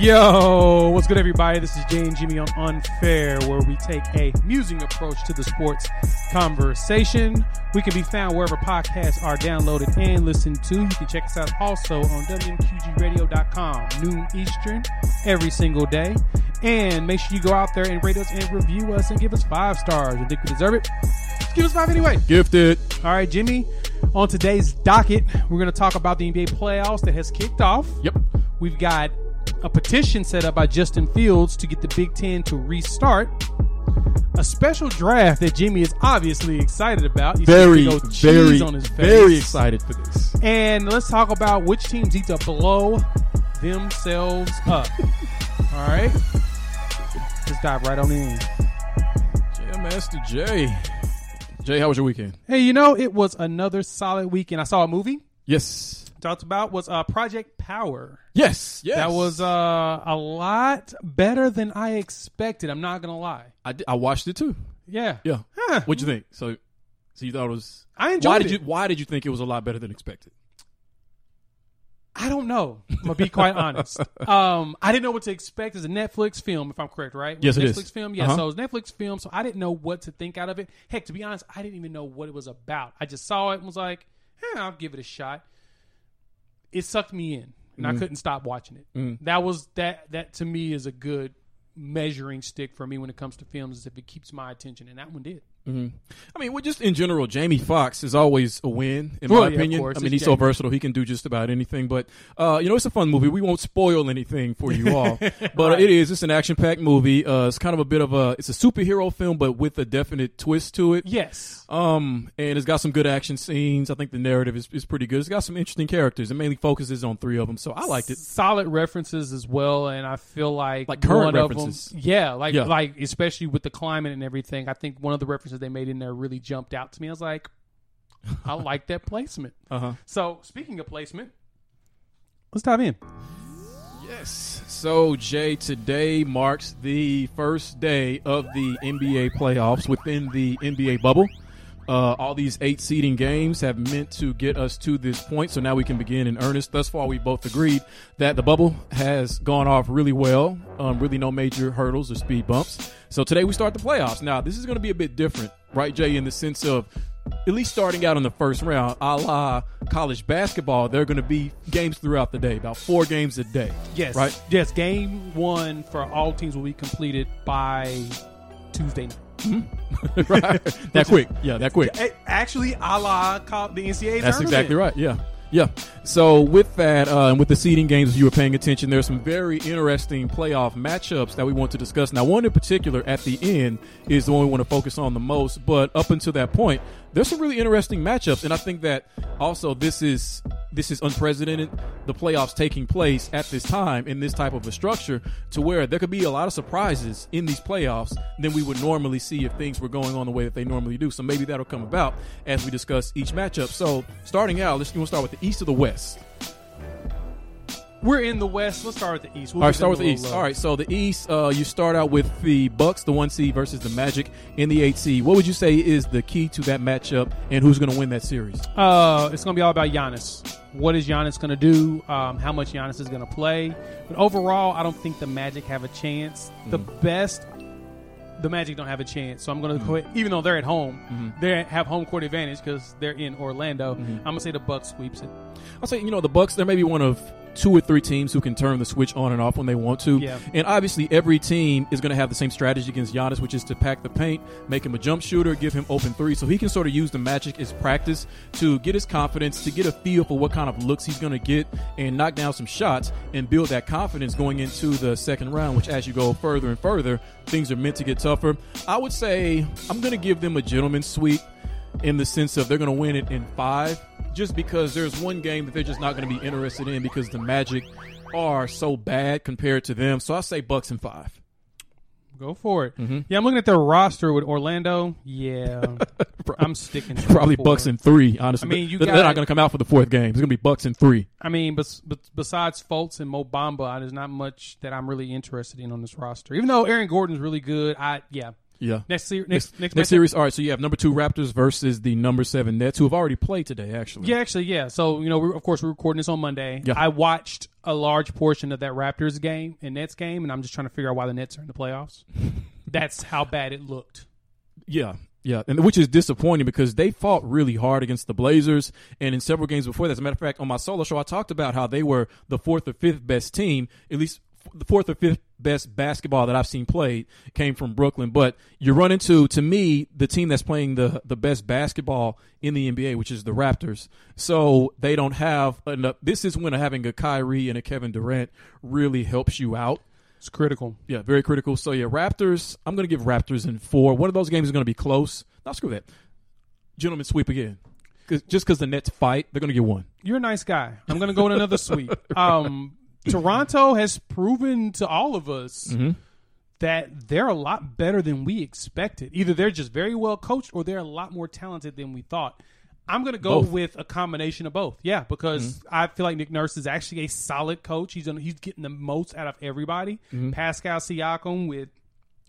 Yo, what's good, everybody? This is Jay and Jimmy on Unfair, where we take a musing approach to the sports conversation. We can be found wherever podcasts are downloaded and listened to. You can check us out also on WMQGRadio.com, noon Eastern, every single day. And make sure you go out there and rate us and review us and give us five stars. You think we deserve it? Give us five anyway. Gifted. All right, Jimmy. On today's docket, we're going to talk about the NBA playoffs that has kicked off. Yep. We've got a petition set up by Justin Fields to get the Big Ten to restart. A special draft that Jimmy is obviously excited about. He's Very, very, on his face. very excited for this. And let's talk about which teams need to blow themselves up. All right, let's dive right on in. Yeah, Master Jay. Jay, how was your weekend? Hey, you know it was another solid weekend. I saw a movie. Yes. Talked about was uh, Project Power. Yes. Yes. That was uh, a lot better than I expected. I'm not gonna lie. I, did- I watched it too. Yeah, Yeah. Huh. What'd you think? So, so you thought it was? I enjoyed Why it. did you? Why did you think it was a lot better than expected? I don't know. I'm gonna be quite honest. Um, I didn't know what to expect. It's a Netflix film, if I'm correct, right? Yes, it Netflix film. Yeah, Uh-huh. so it was Netflix film. So I didn't know what to think out of it. Heck, to be honest, I didn't even know what it was about. I just saw it and was like, "Eh, I'll give it a shot." It sucked me in, and I Mm-hmm. couldn't stop watching it. That was that. That to me is a good measuring stick for me when it comes to films, is if it keeps my attention, and that one did. I mean, well, just in general, Jamie Foxx is always a win in Well, my yeah, opinion. I mean, he's so versatile; he can do just about anything. But uh, you know, it's a fun movie. We won't spoil anything for you all, but Right. it is. It's an action-packed movie. Uh, it's kind of a bit of a. It's a superhero film, but with a definite twist to it. Yes. Um, and it's got some good action scenes. I think the narrative is, is pretty good. It's got some interesting characters. It mainly focuses on three of them, so I liked it. solid references as well, and I feel like Like current one of references. them, yeah, like Yeah. like especially with the climate and everything. I think one of the references they made in there really jumped out to me. I was like, I like that placement. Uh huh. So speaking of placement, let's dive in. Yes. So, Jay, today marks the first day of the NBA playoffs within the NBA bubble. Uh, all these eight seeding games have meant to get us to this point, so now we can begin in earnest. Thus far, we both agreed that the bubble has gone off really well. Um, really, no major hurdles or speed bumps. So today we start the playoffs. Now, this is going to be a bit different, right, Jay? In the sense of at least starting out in the first round, a la college basketball, there are going to be games throughout the day, about four games a day. Yes, Right? Yes, game one for all teams will be completed by Tuesday night. right. that quick. Yeah, that quick. Actually, a la the NCAA. That's tournament. exactly right. Yeah. Yeah. So with that, uh, and with the seeding games, if you were paying attention, there's some very interesting playoff matchups that we want to discuss. Now, one in particular at the end is the one we want to focus on the most. But up until that point, there's some really interesting matchups, and I think that also this is this is unprecedented. The playoffs taking place at this time in this type of a structure, to where there could be a lot of surprises in these playoffs than we would normally see if things were going on the way that they normally do. So maybe that'll come about as we discuss each matchup. So starting out, let's you want to start with the East or the West. We're in the West. Let's start with the East. We'll All right, start with the East. little All love. right, so the East, uh, you start out with the Bucks, the one seed versus the Magic in the eight seed. What would you say is the key to that matchup, and who's going to win that series? Uh, it's going to be all about Giannis. What is Giannis going to do? Um, how much Giannis is going to play? But overall, I don't think the Magic have a chance. The Mm. best, the Magic don't have a chance. So I'm going to Mm. go ahead, even though they're at home, Mm-hmm. they have home court advantage because they're in Orlando. I'm going to say the Bucks sweeps it. I'll say, you know, the Bucks. They're maybe one of two or three teams who can turn the switch on and off when they want to. Yeah. And obviously, every team is going to have the same strategy against Giannis, which is to pack the paint, make him a jump shooter, give him open three, so he can sort of use the magic as practice to get his confidence, to get a feel for what kind of looks he's going to get, and knock down some shots and build that confidence going into the second round. Which, as you go further and further, things are meant to get tougher. I would say I'm going to give them a gentleman's sweep in the sense of they're going to win it in five, just because there's one game that they're just not going to be interested in because the Magic are so bad compared to them. So I say Bucks in five. Go for it. Mm-hmm. Yeah, I'm looking at their roster with Orlando. Yeah, I'm sticking. To Probably. Bucks in three. Honestly, I mean, you they're, got- they're not going to come out for the fourth game. It's going to be Bucks in three. I mean, bes- bes- besides Fultz and Mo Bamba, there's not much that I'm really interested in on this roster. Even though Aaron Gordon's really good, I yeah. Yeah. Next series, Next, next next, next series. All right. So you have number two Raptors versus the number seven Nets, who have already played today. Actually, Yeah, actually, yeah. So you know, we're, of course, we're recording this on Monday. Yeah. I watched a large portion of that Raptors game and Nets game, and I'm just trying to figure out why the Nets are in the playoffs. That's how bad it looked. Yeah, yeah, and which is disappointing because they fought really hard against the Blazers, and in several games before that. As a matter of fact, on my solo show, I talked about how they were the fourth or fifth best team, at least the fourth or fifth best basketball that I've seen played came from Brooklyn. But you run into, to me, the team that's playing the the best basketball in the NBA, which is the Raptors. So they don't have enough. This is when having a Kyrie and a Kevin Durant really helps you out. It's critical. Yeah, very critical. So yeah, Raptors. I'm going to give Raptors in four. One of those games is going to be close. Now screw that. Gentlemen sweep again. 'Cause- just because the Nets fight, they're going to get one. You're a nice guy. I'm going to go in another sweep. Um, Toronto has proven to all of us Mm-hmm. that they're a lot better than we expected. Either they're just very well coached or they're a lot more talented than we thought. I'm going to go Both. with a combination of both. Yeah, because I feel like Nick Nurse is actually a solid coach. He's he's getting the most out of everybody. Pascal Siakam with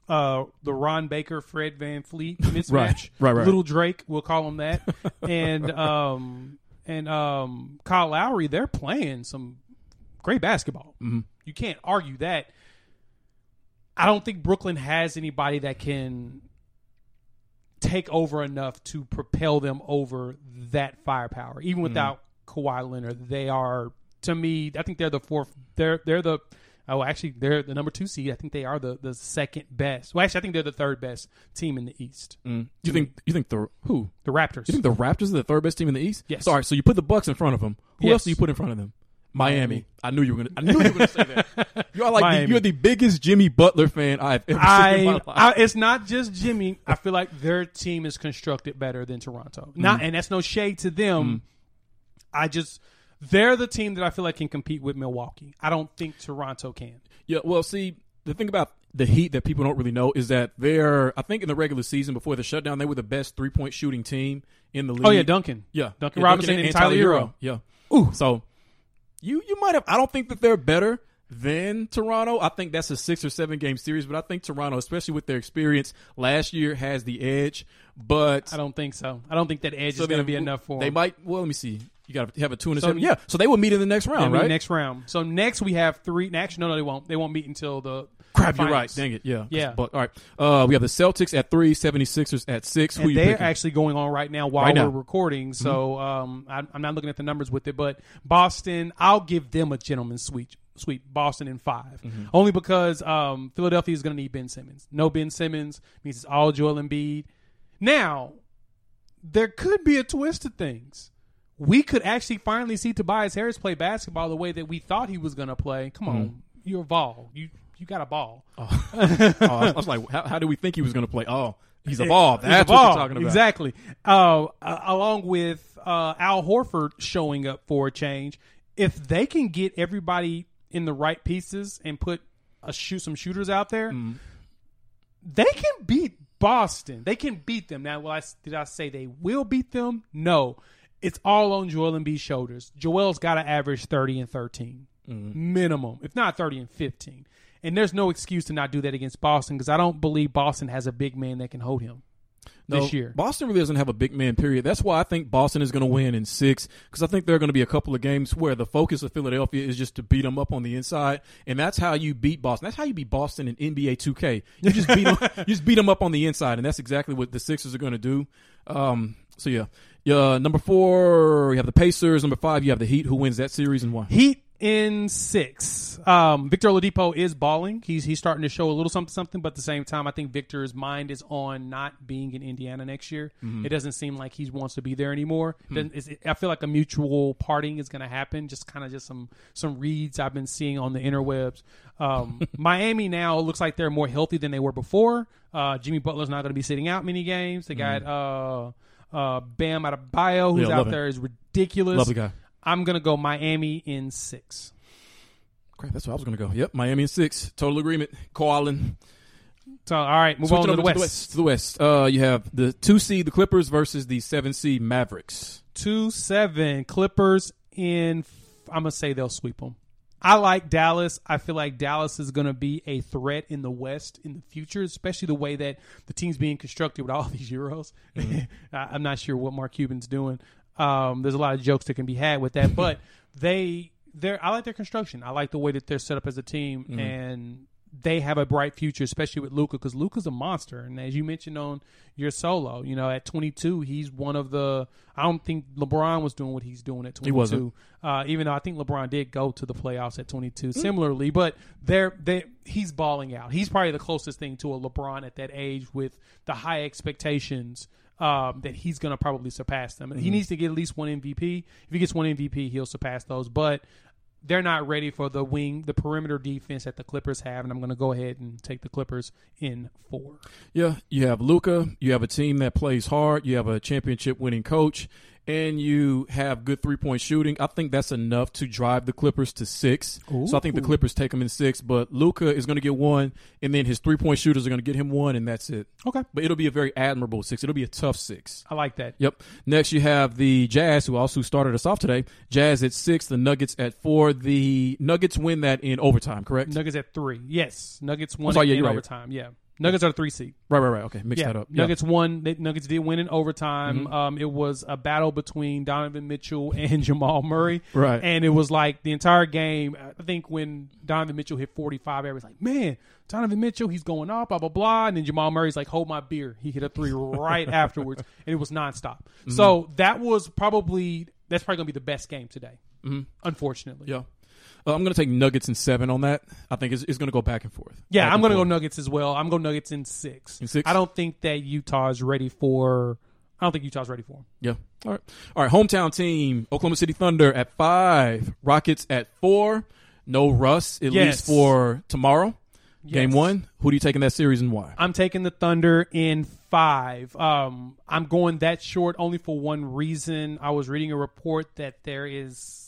uh, the Ron Baker, Fred VanVleet mismatch. Right, right, right. Little Drake, we'll call him that. and um, and um, Kyle Lowry, they're playing some great basketball. Mm-hmm. You can't argue that. I don't think Brooklyn has anybody that can take over enough to propel them over that firepower. Even without Kawhi Leonard, they are to me. I think they're the fourth. They're they're the. Oh, actually, they're the number two seed. I think they are the, the second best. Well, actually, I think they're the third best team in the East. Mm. You think you think the who? The Raptors. You think the Raptors are the third best team in the East? Yes. Sorry, so you put the Bucks in front of them. Who Yes. else do you put in front of them? Miami. I knew you were gonna. I knew you were gonna say that. You are like the, Miami. you're the biggest Jimmy Butler fan I've ever seen in I, my life. I it's not just Jimmy. I feel like their team is constructed better than Toronto. Mm-hmm. Not and that's no shade to them. I just they're the team that I feel like can compete with Milwaukee. I don't think Toronto can. Yeah, well, see, the thing about the Heat that people don't really know is that they're, I think in the regular season before the shutdown, they were the best three point shooting team in the league. Oh yeah, Duncan. Yeah, Duncan Robinson and, Tyler Herro. Yeah. Ooh. So you you might have. I don't think that they're better than Toronto. I think that's a six or seven game series, but I think Toronto, especially with their experience last year, has the edge. But I don't think so. I don't think that edge so is going to be enough for them. They them. might. Well, let me see. You got to have a two and a So- seven. Yeah. So they will meet in the next round, right? next round. So next we have three. Actually, no, no, they won't. They won't meet until the Crap, you're right. Dang it. Yeah. Yeah. But all right. Uh, we have the Celtics at three, 76ers at six. And you they're actually going on right now while Right now. we're recording. So um, I, I'm not looking at the numbers with it, but Boston, I'll give them a gentleman's sweep. Sweep Boston in 5 Mm-hmm. only because um, Philadelphia is going to need Ben Simmons. No Ben Simmons means it's all Joel Embiid. Now, there could be a twist to things. We could actually finally see Tobias Harris play basketball the way that we thought he was going to play. Come on, Mm-hmm. you're a ball. You you got a ball. oh, I was like, how, how do we think he was going to play? Oh, he's evolved. He's That's a what ball. you're talking about. Exactly. Uh, along with uh, Al Horford showing up for a change, if they can get everybody in the right pieces and put a shoot some shooters out there, Mm-hmm. they can beat Boston. They can beat them. Now, will I, did I say they will beat them? No. It's all on Joel Embiid's shoulders. Joel's got to average 30 and 13 Mm-hmm. minimum, if not 30 and 15. And there's no excuse to not do that against Boston because I don't believe Boston has a big man that can hold him No, this year. Boston really doesn't have a big man, period. That's why I think Boston is going to win in six because I think there are going to be a couple of games where the focus of Philadelphia is just to beat them up on the inside, and that's how you beat Boston. That's how you beat Boston in NBA 2K. You just beat them, you just beat them up on the inside, and that's exactly what the Sixers are going to do. Um, so yeah, yeah. Number four, you have the Pacers. Number five, you have the Heat. Who wins that series and why? Heat in six. Um, Victor Oladipo is balling. He's he's starting to show a little something something, but at the same time, I think Victor's mind is on not being in Indiana next year. It doesn't seem like he wants to be there anymore. Doesn't- it's- I feel like a mutual parting is going to happen. Just kind of just some some reads I've been seeing on the interwebs. Um, Miami now looks like they're more healthy than they were before. Uh, Jimmy Butler's not going to be sitting out many games. They got uh, uh, Bam Adebayo, who's Yeah, out it. there, is ridiculous. Lovely guy. I'm gonna go Miami in six. Crap, that's where I was going to go. Yep, Miami in six. Total agreement. Koalin. So all right, move Switching on to over the West. To the West. Uh, you have the two seed, the Clippers, versus the seven seed Mavericks. Two seven Clippers in. I'm gonna say they'll sweep them. I like Dallas. I feel like Dallas is going to be a threat in the West in the future, especially the way that the team's being constructed with all these Euros. I- I'm not sure what Mark Cuban's doing. Um, there's a lot of jokes that can be had with that, but they, they're. I like their construction. I like the way that they're set up as a team, and they have a bright future, especially with Luka, because Luka's a monster. And as you mentioned on your solo, you know, at 22, he's one of the. I don't think LeBron was doing what he's doing at 22. He wasn't. Uh, even though I think LeBron did go to the playoffs at 22, similarly, but they're they he's balling out. He's probably the closest thing to a LeBron at that age with the high expectations. Um, that he's going to probably surpass them. And He needs to get at least one MVP. If he gets one MVP, he'll surpass those. But they're not ready for the wing, the perimeter defense that the Clippers have, and I'm going to go ahead and take the Clippers in four. Yeah, you have Luka. You have a team that plays hard. You have a championship winning coach, and you have good three point shooting. I think that's enough to drive the Clippers to six. So I think the Clippers take them in six, but Luka is going to get one, and then his three point shooters are going to get him one, and that's it. Okay, But it'll be a very admirable six. It'll be a tough six. I like that. Yep. Next, you have the Jazz, who also started us off today. Jazz at six, the Nuggets at four. The Nuggets win that in overtime, correct? Nuggets at three. Yes, Nuggets won sorry, yeah, in right. overtime. Yeah, Nuggets are the three seed. right, right, right. Okay, mix Yeah, that up. Yeah. Mm-hmm. Nuggets won. They, Nuggets did win in overtime. Um, it was a battle between Donovan Mitchell and Jamal Murray. Right. And it was like the entire game. I think when Donovan Mitchell hit 45, everybody's like, man, Donovan Mitchell, he's going off, blah, blah, blah. And then Jamal Murray's like, hold my beer. He hit a three right afterwards. And it was nonstop. Mm-hmm. So that was probably, that's probably going to be the best game today, unfortunately. Mm-hmm. Yeah. Uh, I'm going to take Nuggets in seven on that. I think it's, it's going to go back and forth. Yeah, Back I'm going to go. Nuggets as well. I'm going Nuggets in six. In six? I don't think that Utah is ready for. I don't think Utah's ready for. Yeah. All right. All right. Hometown team, Oklahoma City Thunder at five, Rockets at four. No Russ, at Yes. least for tomorrow. Game one. Who do you take in that series and why? I'm taking the Thunder in five. Um, I'm going that short only for one reason. I was reading a report that there is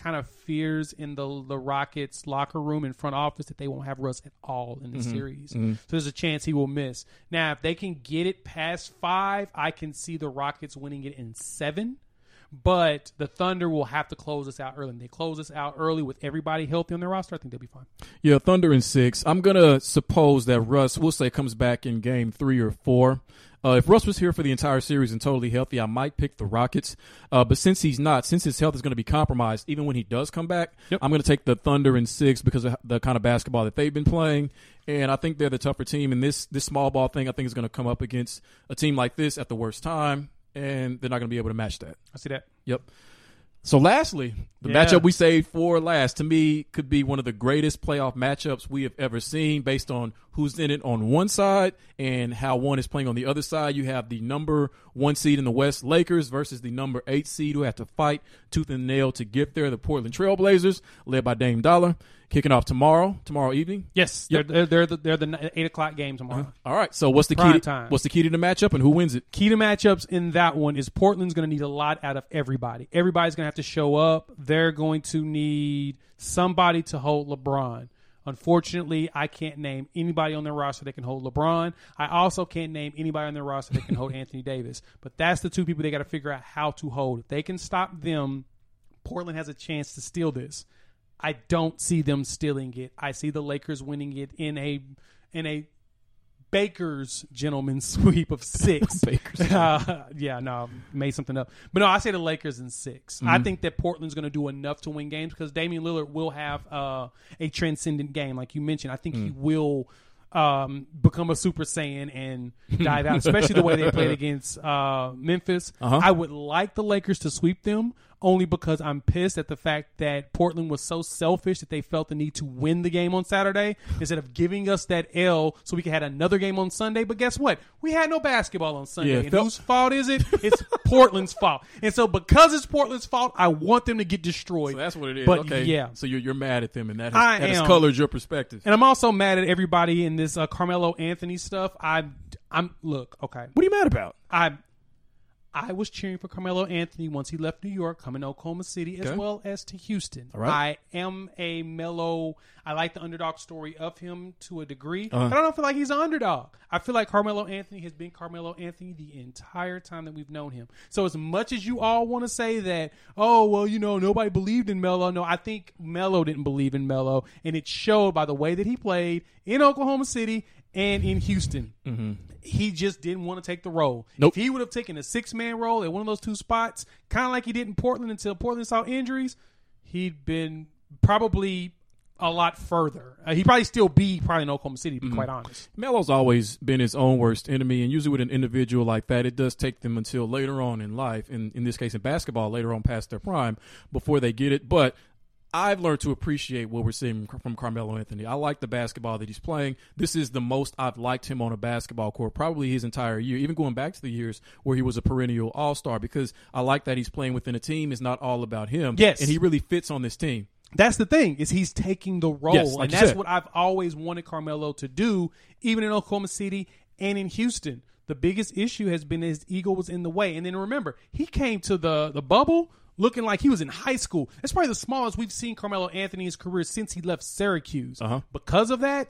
kind of fears in the the Rockets locker room and front office that they won't have Russ at all in the mm-hmm. series. Mm-hmm. So there's a chance he will miss. Now, if they can get it past five, I can see the Rockets winning it in seven. But the Thunder will have to close us out early. And they close us out early with everybody healthy on their roster. I think they'll be fine. Yeah, Thunder in six. I'm gonna suppose that Russ, we'll say, comes back in game three or four. Uh, if Russ was here for the entire series and totally healthy, I might pick the Rockets. Uh, but since he's not, since his health is going to be compromised, even when he does come back, Yep. I'm going to take the Thunder in six because of the kind of basketball that they've been playing, and I think they're the tougher team. And this this small ball thing, I think, is going to come up against a team like this at the worst time, and they're not going to be able to match that. I see that. Yep. So, lastly, the Yeah. matchup we saved for last to me could be one of the greatest playoff matchups we have ever seen based on who's in it on one side and how one is playing on the other side. You have the number one seed in the West, Lakers, versus the number eight seed who have to fight tooth and nail to get there, the Portland Trailblazers, led by Dame Dollar, kicking off tomorrow, tomorrow evening. Yes, Yep. they're, they're, they're the, they're the eight o'clock game tomorrow. Uh-huh. All right. So, what's the key? To, time. what's the key to the matchup and who wins it? Key to matchups in that one is Portland's going to need a lot out of everybody. Everybody's going to have to show up. They're going to need somebody to hold LeBron. Unfortunately, I can't name anybody on their roster that can hold LeBron. I also can't name anybody on their roster that can hold Anthony Davis. But that's the two people they got to figure out how to hold. If they can stop them, Portland has a chance to steal this. I don't see them stealing it. I see the Lakers winning it in a in a Baker's gentleman sweep of six. Baker's. Uh, yeah, no, made something up. But no, I say the Lakers in 6 I think that Portland's going to do enough to win games because Damian Lillard will have uh, a transcendent game, like you mentioned. I think he will um, become a Super Saiyan and dive out, especially the way they played against uh, Memphis. Uh-huh. I would like the Lakers to sweep them, only because I'm pissed at the fact that Portland was so selfish that they felt the need to win the game on Saturday instead of giving us that L so we could have another game on Sunday. But guess what? We had no basketball on Sunday. Yeah, and felt- whose fault is it? It's Portland's fault. And so because it's Portland's fault, I want them to get destroyed. So that's what it is. But okay. yeah. So you're you're mad at them, and that I has, that has colored your perspective. And I'm also mad at everybody in this uh, Carmelo Anthony stuff. I, I'm look okay. What are you mad about? I, I was cheering for Carmelo Anthony once he left New York, coming to Oklahoma City as Okay. well as to Houston. Right. I am a mellow. I like the underdog story of him to a degree, Uh-huh. but I don't feel like he's an underdog. I feel like Carmelo Anthony has been Carmelo Anthony the entire time that we've known him. So as much as you all want to say that, oh well, you know, nobody believed in Melo. No, I think Melo didn't believe in Melo, and it showed by the way that he played in Oklahoma City and in Houston. He just didn't want to take the role. Nope. If he would have taken a six man role at one of those two spots, kind of like he did in Portland until Portland saw injuries, he'd been probably a lot further. Uh, he'd probably still be probably in Oklahoma City, to be quite honest. Melo's always been his own worst enemy, and usually with an individual like that, it does take them until later on in life, in in this case in basketball, later on past their prime, before they get it. But I've learned to appreciate what we're seeing from Carmelo Anthony. I like the basketball that he's playing. This is the most I've liked him on a basketball court, probably his entire year, even going back to the years where he was a perennial all star, because I like that he's playing within a team. It's not all about him. Yes. And he really fits on this team. That's the thing is he's taking the role, Yes, like and that's said. what I've always wanted Carmelo to do, even in Oklahoma City and in Houston. The biggest issue has been his ego was in the way, and then remember he came to the the bubble looking like he was in high school. That's probably the smallest we've seen Carmelo Anthony's career since he left Syracuse. Uh-huh. Because of that,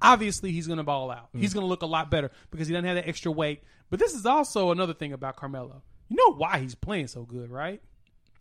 obviously he's going to ball out. Mm. He's going to look a lot better because he doesn't have that extra weight. But this is also another thing about Carmelo. You know why he's playing so good, right?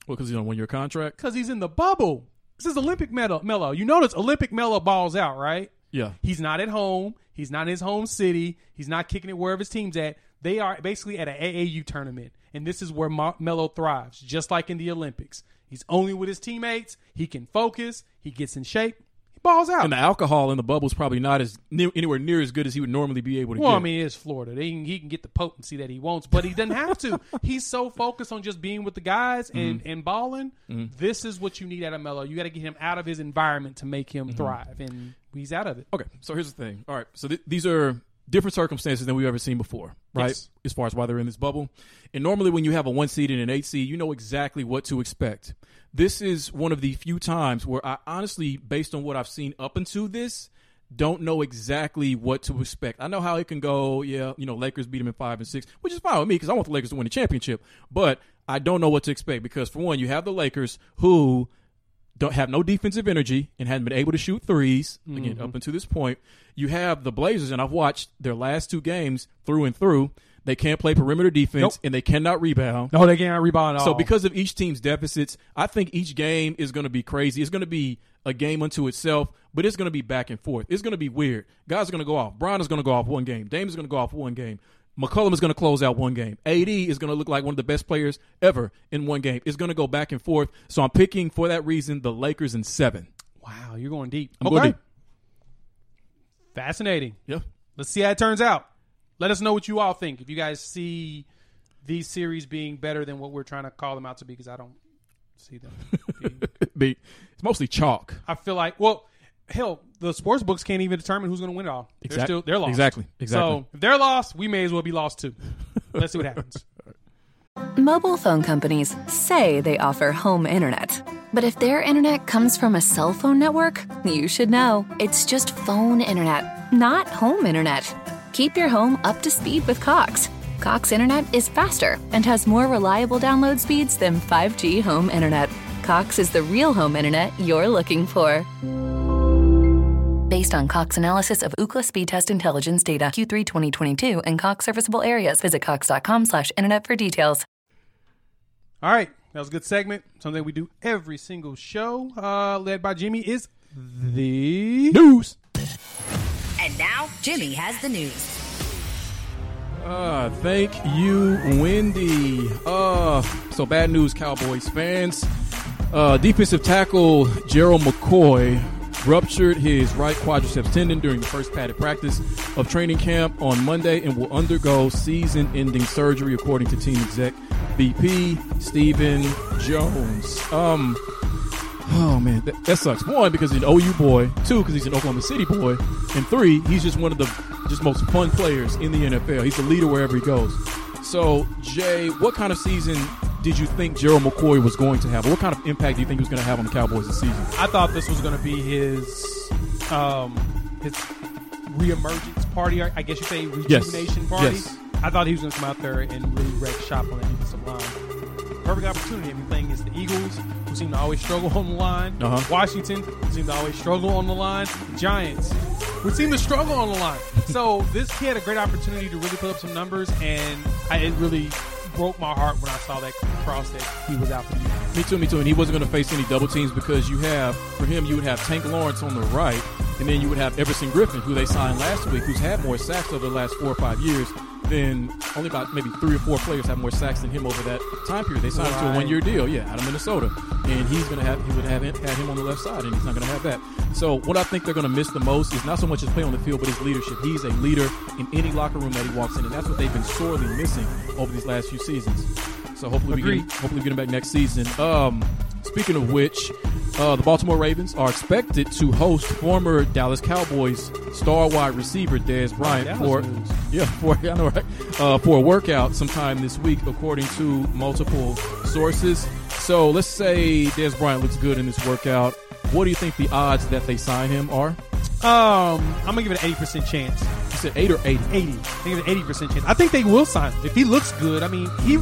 Well, because don't win your contract. Because he's in the bubble. This is Olympic medal, Melo. You notice Olympic Melo balls out, right? Yeah. He's not at home. He's not in his home city. He's not kicking it wherever his team's at. They are basically at an AAU tournament. And this is where Mo- Melo thrives, just like in the Olympics. He's only with his teammates. He can focus. He gets in shape. He balls out. And the alcohol in the bubble is probably not as near, anywhere near as good as he would normally be able to Well, get. I mean, it's Florida. They he can get the potency that he wants, but he doesn't have to. He's so focused on just being with the guys and, mm-hmm. and balling. Mm-hmm. This is what you need out of Melo. You got to get him out of his environment to make him mm-hmm. thrive, and he's out of it. Okay, so here's the thing. All right, so th- these are different circumstances than we've ever seen before, right? Yes. As far as why they're in this bubble. And normally, when you have a one seed and an eight seed, you know exactly what to expect. This is one of the few times where I honestly, based on what I've seen up until this, don't know exactly what to expect. I know how it can go. Yeah, you know, Lakers beat them in five and six, which is fine with me because I want the Lakers to win the championship. But I don't know what to expect because, for one, you have the Lakers who don't have no defensive energy and hadn't been able to shoot 3s again mm-hmm. up until this point. You have the Blazers, and I've watched their last two games through and through. They can't play perimeter defense Nope. and they cannot rebound. No, they can't rebound at So all. because of each team's deficits, I think each game is going to be crazy. It's going to be a game unto itself, but it's going to be back and forth. It's going to be weird. Guys are going to go off. Brian is going to go off one game. Dame is going to go off one game. McCollum is going to close out one game. AD is going to look like one of the best players ever in one game. It's going to go back and forth. So I'm picking for that reason the Lakers in seven. wow, you're going deep. I'm okay, going deep. fascinating. Yeah. Let's see how it turns out. Let us know what you all think. If you guys see these series being better than what we're trying to call them out to be, because I don't see them. being- Be- It's mostly chalk. I feel like, well, hell, the sports books can't even determine who's going to win it all. They're still they're lost. exactly, exactly. So if they're lost, we may as well be lost too. Let's see what happens. Mobile phone companies say they offer home internet. But if their internet comes from a cell phone network, you should know. It's just phone internet, not home internet. Keep your home up to speed with Cox. Cox internet is faster and has more reliable download speeds than 5G home internet. Cox is the real home internet you're looking for. Based on Cox analysis of Ookla speed test intelligence data Q3 2022 and Cox serviceable areas, visit cox.com slash internet for details. All right, that was a good segment. Something we do every single show, uh, led by Jimmy, is the News. And now, Jimmy has the news. Uh, thank you, Wendy. Uh, so bad news, Cowboys fans. Uh, defensive tackle Gerald McCoy ruptured his right quadriceps tendon during the first padded practice of training camp on Monday and will undergo season ending surgery, according to team exec VP Stephen Jones. Um, oh man, that, that sucks. One, because he's an OU boy. Two, because he's an Oklahoma City boy. And three, he's just one of the just most fun players in the NFL. He's a leader wherever he goes. So, Jay, what kind of season did you think Gerald McCoy was going to have? What kind of impact do you think he was going to have on the Cowboys this season? I thought this was going to be his um, his reemergence party. I guess you say rejuvenation Yes. party. Yes. I thought he was going to come out there and really wreck shop on that defensive line. Perfect opportunity. I mean, playing against the Eagles, who seem to always struggle on the line. Uh-huh. Washington, who seem to always struggle on the line. Giants, who seem to struggle on the line. so this he had a great opportunity to really put up some numbers, and I, it really broke my heart when I saw that cross that he was out for year. Me too, me too. And he wasn't going to face any double teams because you have, for him, you would have Tank Lawrence on the right, and then you would have Everson Griffen, who they signed last week, who's had more sacks over the last four or five years than only about maybe three or four players have more sacks than him over that time period. They signed him to a one year deal, yeah, out of Minnesota. And he's going to have, he would have had him on the left side, and he's not going to have that. So what I think they're going to miss the most is not so much his play on the field, but his leadership. He's a leader in any locker room that he walks in, and that's what they've been sorely missing over these last few seasons. So hopefully we Agreed. get, hopefully we get him back next season. Um, speaking of which, uh, the Baltimore Ravens are expected to host former Dallas Cowboys star wide receiver Dez Bryant for news. yeah for I know right uh, for a workout sometime this week, according to multiple sources. So let's say Dez Bryant looks good in this workout. What do you think the odds that they sign him are? Um, I'm gonna give it an eighty percent chance. Said eight or eighty. 80. I think it's an 80 percent chance. I think they will sign him if he looks good. I mean, he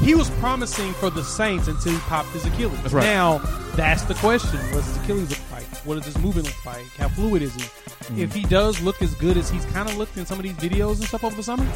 he was promising for the Saints until he popped his Achilles. That's right. Now that's the question: What's his Achilles look like? What does his movement look like? How fluid is he? Mm-hmm. If he does look as good as he's kind of looked in some of these videos and stuff over the summer,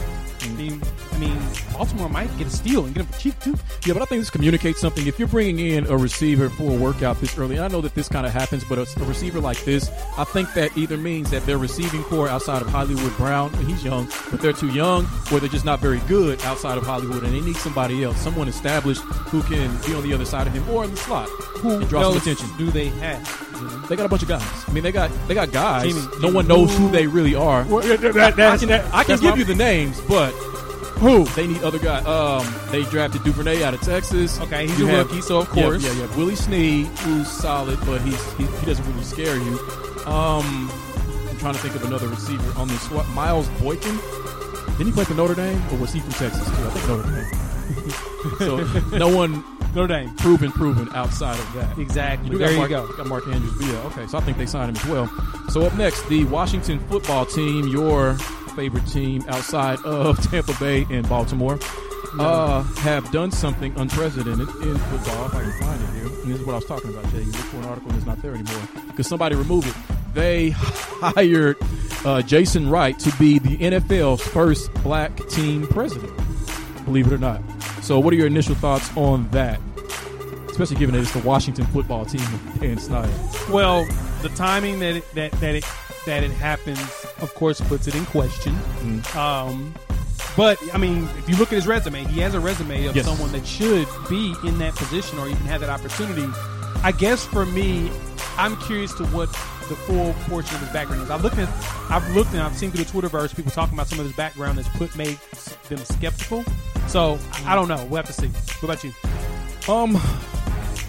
Mm-hmm. I mean, I mean, Baltimore might get a steal and get him cheap too. Yeah, but I think this communicates something. If you're bringing in a receiver for a workout this early, I know that this kind of happens, but a, a receiver like this, I think that either means that their receiving corps outside of Hollywood Brown, he's young, but they're too young, or they're just not very good outside of Hollywood, and they need somebody else, someone established who can be on the other side of him or in the slot Who and draw some attention. do they have? They got a bunch of guys. I mean, they got they got guys. Jimmy, no Jimmy, one knows who they really are. that, I can, I can give my- you the names, but who they need other guys. Um, they drafted Duvernay out of Texas. Okay, he's You a have- rookie, so of course. yeah, yeah. Willie Snead, who's solid, but he's he, he doesn't really scare you. Um, I'm trying to think of another receiver on this squad. Miles Boykin. Didn't he play for Notre Dame, or was he from Texas too? I think Notre Dame. So no one Notre Dame. proven proven outside of that. Exactly. You There got you Mark, go. Got Mark Andrews Villa. Okay, so I think they signed him as well. So up next, the Washington football team, your favorite team outside of Tampa Bay and Baltimore, uh, have done something unprecedented in football. If I can find it here, and this is what I was talking about, Jay. You look for an article and it's not there anymore because somebody removed it. They hired uh, Jason Wright to be the NFL's first black team president. Believe it or not. So, what are your initial thoughts on that? especially given that it's the Washington football team Dan Snyder. Well, the timing that it, that that it that it happens, of course, puts it in question. Mm-hmm. Um, but I mean, if you look at his resume, he has a resume of Yes. someone that should be in that position or even have that opportunity. I guess for me, I'm curious to what the full portion of his background is. I've looked at, I've looked and I've seen through the Twitterverse people talking about some of his background that's put made them skeptical. So I don't know. We'll have to see. What about you? Um,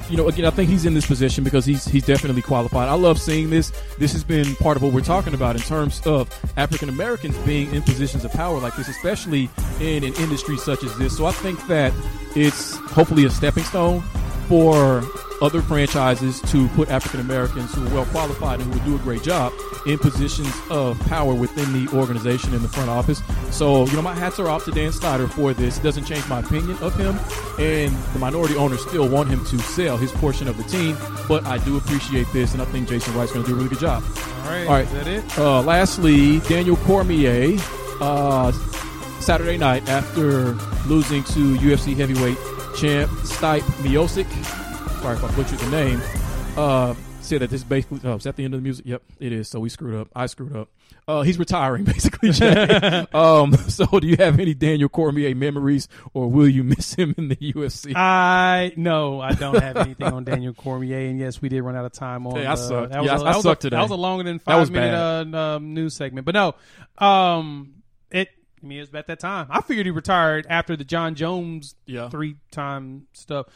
you know, again, I think he's in this position because he's he's definitely qualified. I love seeing this. This has been part of what we're talking about in terms of African Americans being in positions of power like this, especially in an industry such as this. So I think that it's hopefully a stepping stone for other franchises to put African Americans who are well qualified and who would do a great job in positions of power within the organization in the front office. So, you know, my hats are off to Dan Snyder for this. It doesn't change my opinion of him, and the minority owners still want him to sell his portion of the team. But I do appreciate this, and I think Jason Wright's going to do a really good job. All right. All right. Is that it? Uh, lastly, Daniel Cormier, uh, Saturday night after losing to UFC heavyweight champ Stipe Miocic. Sorry if I butchered the name. Uh, said that this basically. Oh, is that the end of the music? Yep, it is. So we screwed up. I screwed up. Uh, he's retiring, basically. Jay. um, so do you have any Daniel Cormier memories, or will you miss him in the UFC? I no, I don't have anything on Daniel Cormier, and yes, we did run out of time on. Hey, I uh, sucked. That was Yeah, a, I- I that was sucked a, today. That was a longer than five minute uh, um, news segment, but no, um, it. I mean, it was about that time. I figured he retired after the Jon Jones Yeah. three time stuff,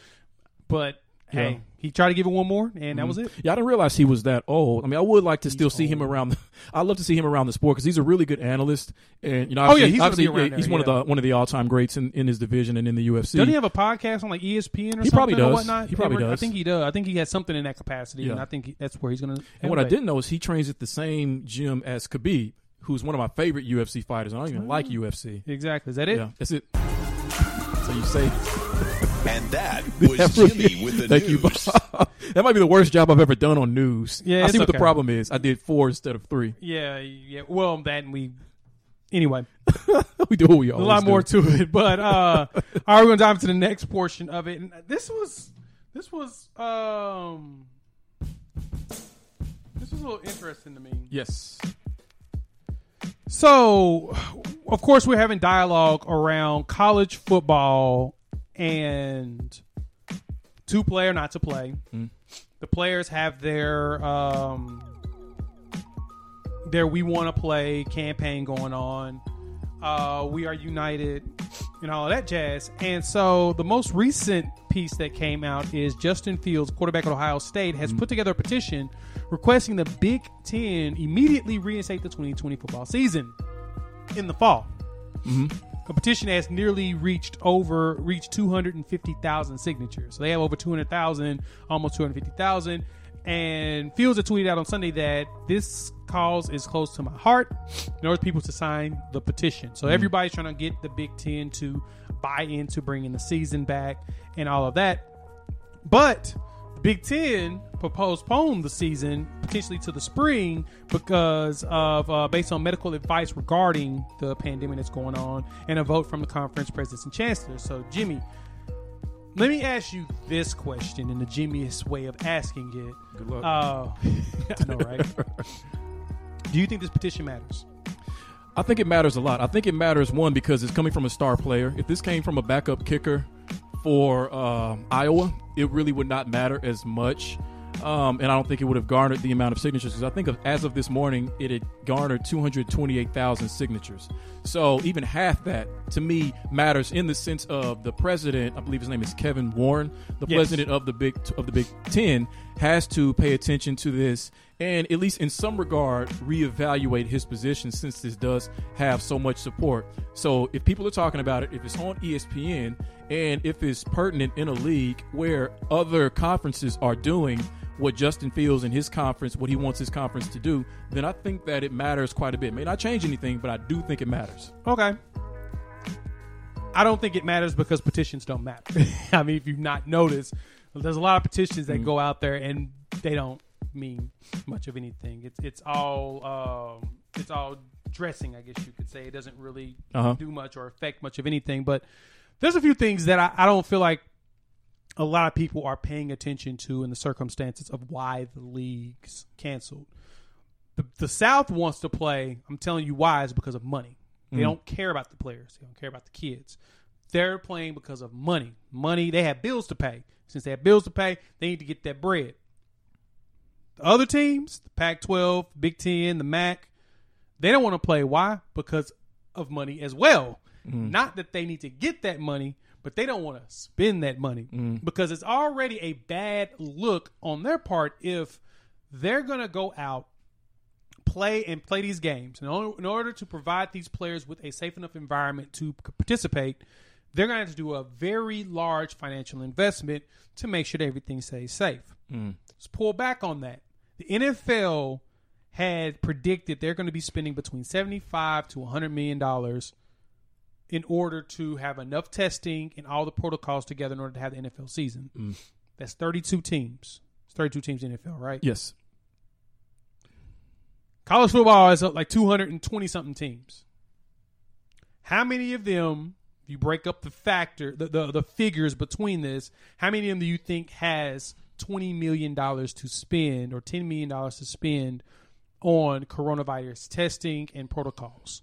but Yeah. hey, he tried to give it one more, and that mm-hmm. was it. Yeah, I didn't realize he was that old. I mean, I would like to still see him around. The, I'd love to see him around the sport because he's a really good analyst, and you know, Oh, yeah, he's obviously, yeah, he's there, one yeah. of the one of the all time greats in, in his division and in the UFC. Doesn't he have a podcast on like ESPN or He something probably or does. whatnot? He probably I does. I think he does. I think he has something in that capacity, and I think he, that's where he's going to. and what I didn't know is he trains at the same gym as Khabib, who's one of my favorite UFC fighters. I don't even like UFC. exactly. Is that it? Yeah, that's it. So you say And that was That Jimmy with the Thank you. news. that might be the worst job I've ever done on news. Yeah, I it's see what the problem is. I did four instead of three. Yeah, yeah. Well, that and we. Anyway, we do what we a lot do. more to it, but uh, all right, we're gonna dive into the next portion of it. And this was, this was, um, this was a little interesting to me. Yes. So, of course, we're having dialogue around college football and to play or not to play. The players have their um, their "We Want to Play" campaign going on. Uh, we are united, and all of that jazz. And so, the most recent piece that came out is Justin Fields, quarterback at Ohio State, has put together a petition requesting the Big Ten immediately reinstate the 2020 football season in the fall. The petition has nearly reached over reached 250,000 signatures. So they have over 200,000, almost 250,000. And Fields had tweeted out on Sunday that this cause is close to my heart in order for people to sign the petition. So everybody's trying to get the Big Ten to buy into bringing the season back and all of that. But Big Ten postponed the season potentially to the spring because of uh, based on medical advice regarding the pandemic that's going on and a vote from the conference presidents and chancellors. So, Jimmy, let me ask you this question in the Jimmyest way of asking it. Good luck. Uh, I know, right? Do you think this petition matters? I think it matters a lot. I think it matters one because it's coming from a star player. If this came from a backup kicker for um Iowa, it really would not matter as much. Um, and I don't think it would have garnered the amount of signatures because I think of, as of this morning, it had garnered 228,000 signatures. So even half that to me matters in the sense of the president. I believe his name is Kevin Warren, the Yes. president of the Big of the Big Ten, has to pay attention to this and at least in some regard reevaluate his position since this does have so much support. So if people are talking about it, if it's on ESPN and if it's pertinent in a league where other conferences are doing what Justin Fields in his conference, what he wants his conference to do, then I think that it matters quite a bit. It May not change anything, but I do think it matters. Okay. I don't think it matters because petitions don't matter. I mean, if you've not noticed, there's a lot of petitions that go out there and they don't mean much of anything. It's it's all um, it's all dressing, I guess you could say. It doesn't really Uh-huh. do much or affect much of anything. But there's a few things that I, I don't feel like a lot of people are paying attention to in the circumstances of why the league's canceled. The, the South wants to play. I'm telling you why is because of money. They mm. don't care about the players. They don't care about the kids. They're playing because of money. Money. They have bills to pay. Since they have bills to pay, they need to get that bread. The other teams, the Pac-12, Big Ten, the MAC, they don't want to play. Why? Because of money as well. Mm. Not that they need to get that money, but they don't want to spend that money mm. because it's already a bad look on their part if they're going to go out play and play these games. In order, in order to provide these players with a safe enough environment to participate, they're going to have to do a very large financial investment to make sure that everything stays safe. Mm. Let's pull back on that. The NFL had predicted they're going to be spending between 75 to 100 million dollars in order to have enough testing and all the protocols together in order to have the NFL season. Mm. That's 32 teams. It's 32 teams in the NFL, right? Yes. College football is like 220 something teams. How many of them If you break up the factor, the, the, the figures between this, how many of them do you think has $20 million to spend or $10 million to spend on coronavirus testing and protocols?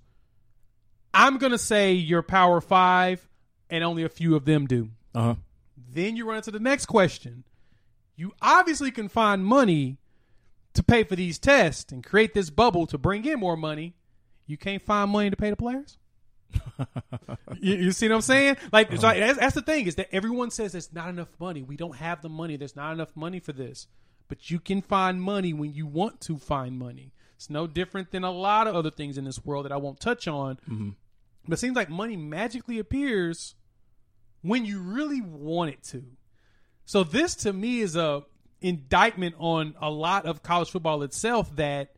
I'm going to say your power five, and only a few of them do. Uh huh. Then you run into the next question. You obviously can find money to pay for these tests and create this bubble to bring in more money. You can't find money to pay the players. you, you see what I'm saying? Like, so that's, that's the thing is that everyone says there's not enough money. We don't have the money. There's not enough money for this. But you can find money when you want to find money. It's no different than a lot of other things in this world that I won't touch on. But it seems like money magically appears when you really want it to. So this to me is a indictment on a lot of college football itself that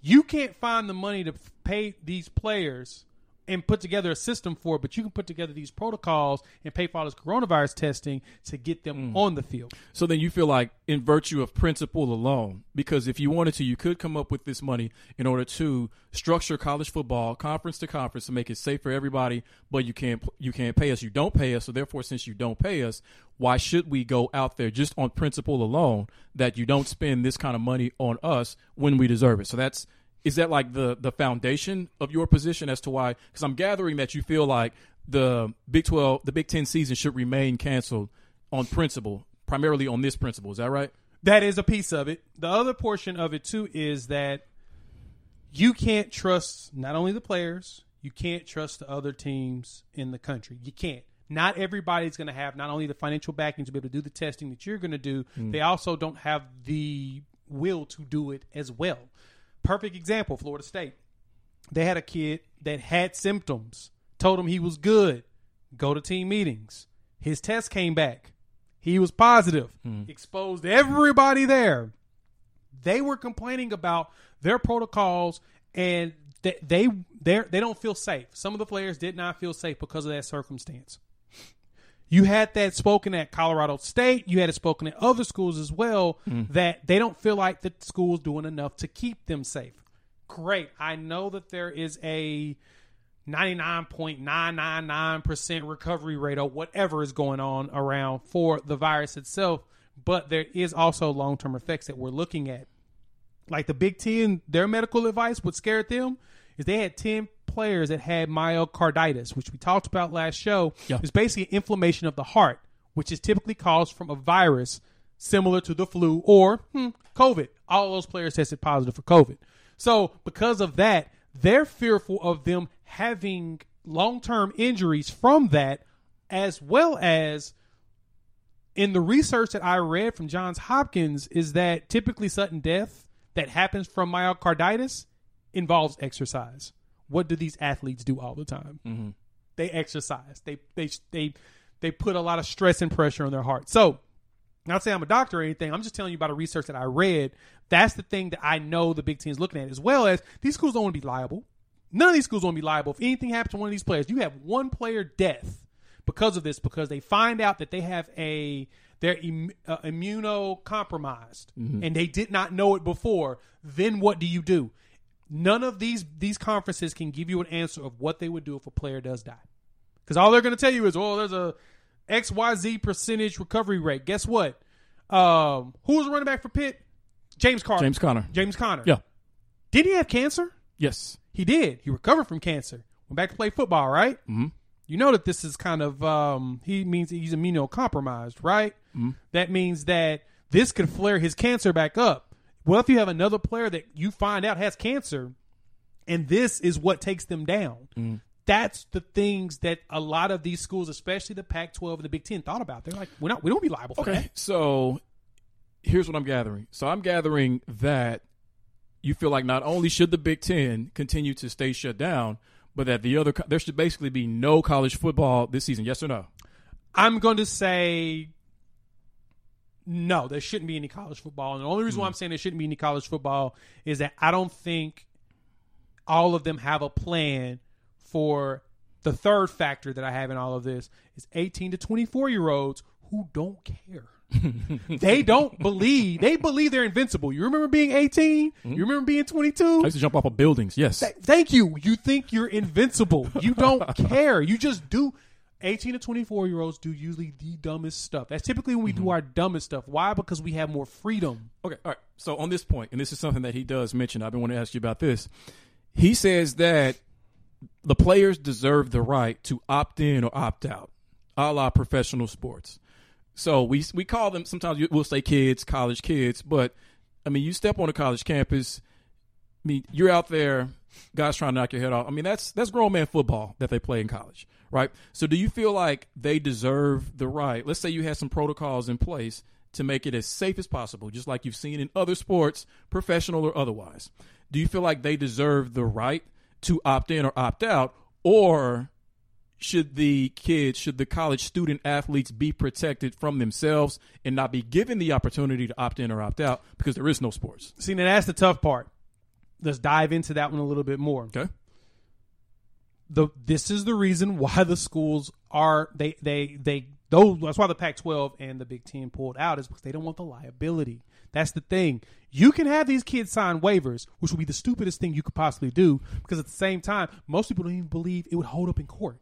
you can't find the money to pay these players and put together a system for it, but you can put together these protocols and pay for all this coronavirus testing to get them mm. on the field. So then you feel like, in virtue of principle alone, because if you wanted to, you could come up with this money in order to structure college football conference to conference to make it safe for everybody. But you can't you can't pay us. You don't pay us. So therefore, since you don't pay us, why should we go out there just on principle alone that you don't spend this kind of money on us when we deserve it? So that's is that like the the foundation of your position as to why? Because I'm gathering that you feel like the Big Twelve, the Big Ten season should remain canceled on principle, primarily on this principle. Is that right? That is a piece of it. The other portion of it too is that you can't trust not only the players, you can't trust the other teams in the country. You can't. Not everybody's going to have not only the financial backing to be able to do the testing that you're going to do, mm. they also don't have the will to do it as well. Perfect example, Florida State. They had a kid that had symptoms, told him he was good, go to team meetings. His test came back. He was positive, hmm. exposed everybody there they were complaining about their protocols and they they they they don't feel safe. Some of the players did not feel safe because of that circumstance. You had that spoken at Colorado State. You had it spoken at other schools as well hmm. that they don't feel like the school's doing enough to keep them safe. Great. I know that there is a 99.999% recovery rate or whatever is going on around for the virus itself, but there is also long-term effects that we're looking at like the Big Ten, their medical advice, what scared them is they had 10 players that had myocarditis, which we talked about last show. Yeah. It's basically inflammation of the heart, which is typically caused from a virus similar to the flu or hmm, COVID. All those players tested positive for COVID. So, because of that, they're fearful of them having long term injuries from that, as well as in the research that I read from Johns Hopkins is that typically sudden death that happens from myocarditis involves exercise. What do these athletes do all the time? They exercise. They they they they put a lot of stress and pressure on their heart. So, not saying I'm a doctor or anything. I'm just telling you about a research that I read. That's the thing that I know the Big Ten is looking at, as well as these schools don't want to be liable. None of these schools want to be liable. If anything happens to one of these players, you have one player death because of this, because they find out that they have a they're Im, uh, immunocompromised and they did not know it before. Then what do you do? None of these these conferences can give you an answer of what they would do if a player does die, because all they're going to tell you is, "Oh, there's a X Y Z percentage recovery rate." Guess what? Um, who was the running back for Pitt? James Carter. James Conner. James Conner. Yeah. Did he have cancer? Yes. He did. He recovered from cancer. Went back to play football, right? Mm-hmm. You know that this is kind of um, he means he's immunocompromised, right? That means that this could flare his cancer back up. Well, if you have another player that you find out has cancer, and this is what takes them down. Mm. That's the things that a lot of these schools, especially the Pac-12 and the Big Ten, thought about. They're like, we're not, we don't be liable for Okay. that. So here's what I'm gathering. So I'm gathering that you feel like not only should the Big Ten continue to stay shut down, but that the other there should basically be no college football this season. Yes or no? I'm going to say no, there shouldn't be any college football. And the only reason why hmm. I'm saying there shouldn't be any college football is that I don't think all of them have a plan for the third factor that I have in all of this is 18 to 24 year olds who don't care. they don't believe. They believe they're invincible. You remember being 18? Hmm? You remember being 22? I used to jump off of buildings. Yes. Th- thank you. You think you're invincible. You don't care. You just do. 18 to 24 year olds do usually the dumbest stuff. That's typically when we do mm-hmm. our dumbest stuff. Why? Because we have more freedom. Okay, all right. So on this point, and this is something that he does mention, I've been wanting to ask you about this. He says that the players deserve the right to opt in or opt out, a la professional sports. So we we call them sometimes we'll say kids, college kids, but I mean you step on a college campus. I mean you're out there, guys trying to knock your head off. I mean that's that's grown man football that they play in college, right? So do you feel like they deserve the right? Let's say you had some protocols in place to make it as safe as possible, just like you've seen in other sports, professional or otherwise. Do you feel like they deserve the right to opt in or opt out, or should the kids, should the college student athletes be protected from themselves and not be given the opportunity to opt in or opt out because there is no sports? See, now that's the tough part. Let's dive into that one a little bit more. Okay. The this is the reason why the schools are they they they those that's why the Pac-12 and the Big Ten pulled out is because they don't want the liability. That's the thing. You can have these kids sign waivers, which would be the stupidest thing you could possibly do, because at the same time, most people don't even believe it would hold up in court.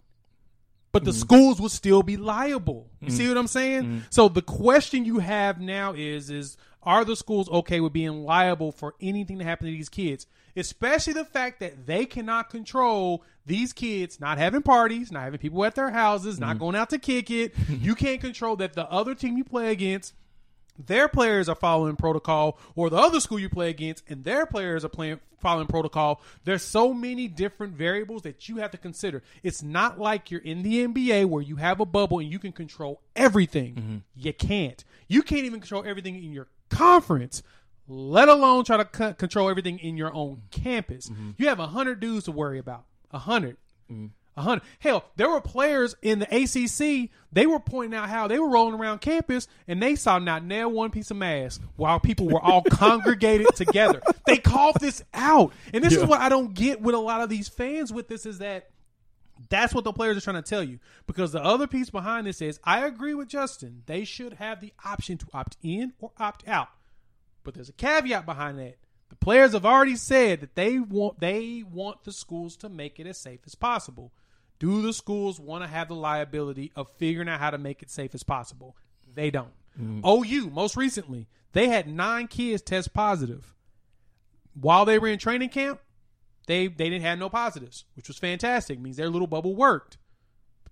But the mm. schools would still be liable. You mm. see what I'm saying? Mm. So the question you have now is is are the schools okay with being liable for anything that happens to these kids? Especially the fact that they cannot control these kids not having parties, not having people at their houses, not mm-hmm. going out to kick it. you can't control that the other team you play against their players are following protocol or the other school you play against and their players are playing following protocol. There's so many different variables that you have to consider. It's not like you're in the nba where you have a bubble and you can control everything. Mm-hmm. You can't. You can't even control everything in your conference let alone try to c- control everything in your own campus mm-hmm. you have a hundred dudes to worry about a 100 mm-hmm. a hundred. Hell, there were players in the ACC. They were pointing out how they were rolling around campus and they saw not nail one piece of mask while people were all congregated together. They called this out, and this is what I don't get with a lot of these fans. With this is that that's what the players are trying to tell you. Because the other piece behind this is, I agree with Justin. They should have the option to opt in or opt out. But there's a caveat behind that. The players have already said that they want they want the schools to make it as safe as possible. Do the schools want to have the liability of figuring out how to make it safe as possible? They don't. Mm. OU most recently, they had nine kids test positive. While they were in training camp, they they didn't have no positives, which was fantastic. means their little bubble worked.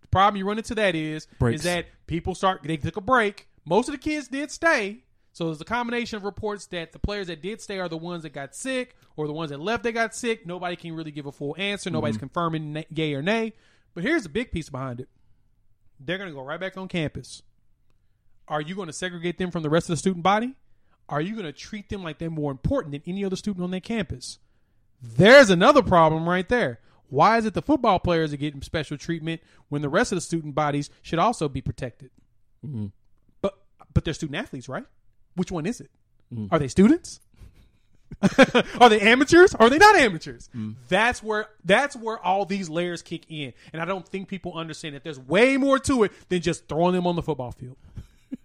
The problem you run into that is Breaks. is that people start they took a break. Most of the kids did stay. So there's a combination of reports that the players that did stay are the ones that got sick or the ones that left that got sick. Nobody can really give a full answer. Nobody's mm-hmm. confirming na- yay or nay. But here's the big piece behind it. They're going to go right back on campus. Are you going to segregate them from the rest of the student body? Are you going to treat them like they're more important than any other student on their campus? There's another problem right there. Why is it the football players are getting special treatment when the rest of the student bodies should also be protected? Mm-hmm. But but they're student athletes, right? Which one is it? Mm. Are they students? are they amateurs? Are they not amateurs? Mm. That's where that's where all these layers kick in, and I don't think people understand that there's way more to it than just throwing them on the football field.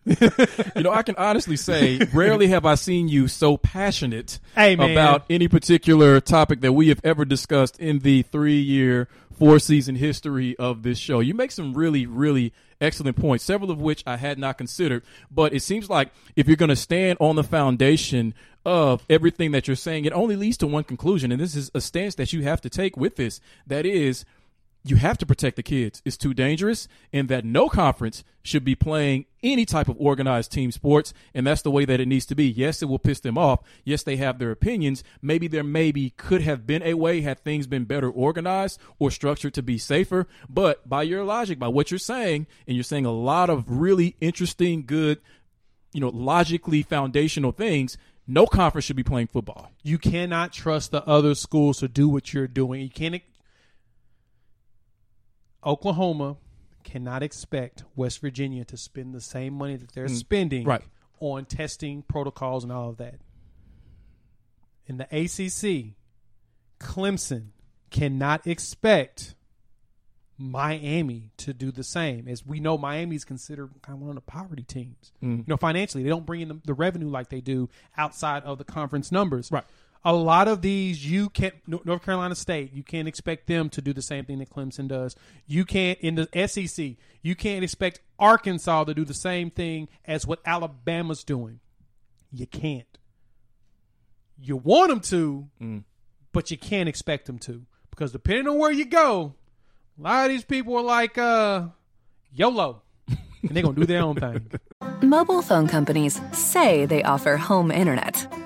You know, I can honestly say, rarely have I seen you so passionate Hey, about any particular topic that we have ever discussed in the three year, four season history of this show. You make some really, really excellent points, several of which I had not considered. But it seems like if you're going to stand on the foundation of everything that you're saying, it only leads to one conclusion. And this is a stance that you have to take with this. That is, you have to protect the kids. It's too dangerous, and that no conference should be playing any type of organized team sports, and that's the way that it needs to be. Yes, it will piss them off. Yes, they have their opinions. Maybe there maybe could have been a way had things been better organized or structured to be safer. But by your logic, by what you're saying, and you're saying a lot of really interesting, good, you know, logically foundational things. No conference should be playing football. You cannot trust the other schools to do what you're doing. You can't. Oklahoma cannot expect West Virginia to spend the same money that they're mm. spending right. on testing protocols and all of that. In the ACC, Clemson cannot expect Miami to do the same. As we know, Miami is considered kind of one of the poverty teams. Mm. You know, financially, they don't bring in the, the revenue like they do outside of the conference numbers. Right. A lot of these you can't North Carolina State, you can't expect them to do the same thing that Clemson does. You can't in the SEC, you can't expect Arkansas to do the same thing as what Alabama's doing. You can't. You want them to, Mm. but you can't expect them to because depending on where you go, a lot of these people are like uh YOLO. and they're going to do their own thing. Mobile phone companies say they offer home internet.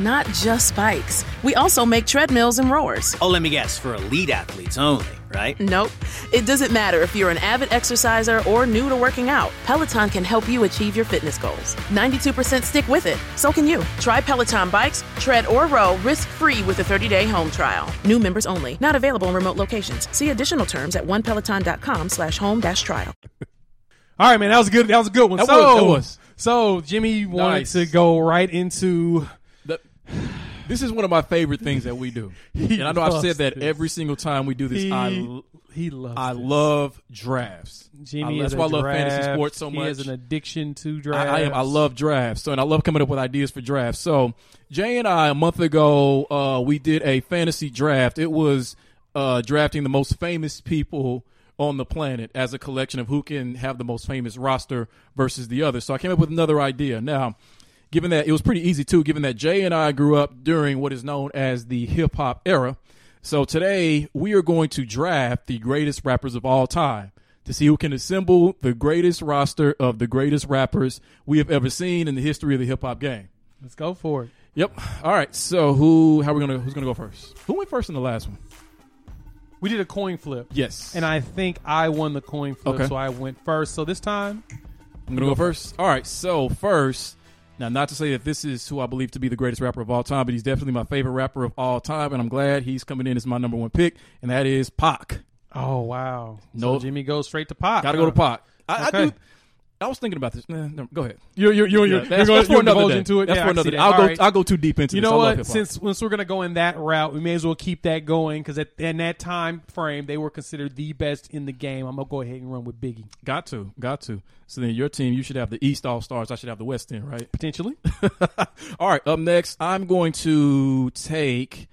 Not just bikes. We also make treadmills and rowers. Oh, let me guess, for elite athletes only, right? Nope. It doesn't matter if you're an avid exerciser or new to working out. Peloton can help you achieve your fitness goals. 92% stick with it. So can you. Try Peloton bikes, tread, or row risk-free with a 30-day home trial. New members only. Not available in remote locations. See additional terms at onepeloton.com slash home dash trial. All right, man, that was a good. That was a good one. That so, was- that was. so Jimmy wanted Nice. to go right into. This is one of my favorite things that we do, and I know I've said that this. every single time we do this. He, I he loves. I this. love drafts. Jimmy. I, that's is why a I love fantasy sports so He much. He has an addiction to I, drafts. I am. I love drafts. So, and I love coming up with ideas for drafts. So, Jay and I a month ago, uh, we did a fantasy draft. It was uh, drafting the most famous people on the planet as a collection of who can have the most famous roster versus the other. So, I came up with another idea. Now, given that it was pretty easy too, given that Jay and I grew up during what is known as the hip hop era. So today we are going to draft the greatest rappers of all time to see who can assemble the greatest roster of the greatest rappers we have ever seen in the history of the hip hop game. Let's go for it. Yep. All right. So who? How are we gonna? Who's gonna go first? Who went first in the last one? We did a coin flip. Yes. And I think I won the coin flip, Okay. so I went first. So this time, I'm gonna go first. All right. So first, now not to say that this is who I believe to be the greatest rapper of all time, but he's definitely my favorite rapper of all time, and I'm glad he's coming in as my number one pick, and that is Pac. oh wow, No. so Jimmy goes straight to pop. Got to go to Pac. I, Okay. I do. I was thinking about this. Nah, no, go ahead. You're you're you're, Yeah, you're, that's, going to divulge into it. That's yeah, for another day. that. I'll All go. right. I'll go too deep into it. You this. know what? Since since we're gonna go in that route, we may as well keep that going because in that time frame, they were considered the best in the game. I'm gonna go ahead and run with Biggie got to, got to. So then your team, you should have the East All Stars. I should have the West End, right? potentially. All right. Up next, I'm going to take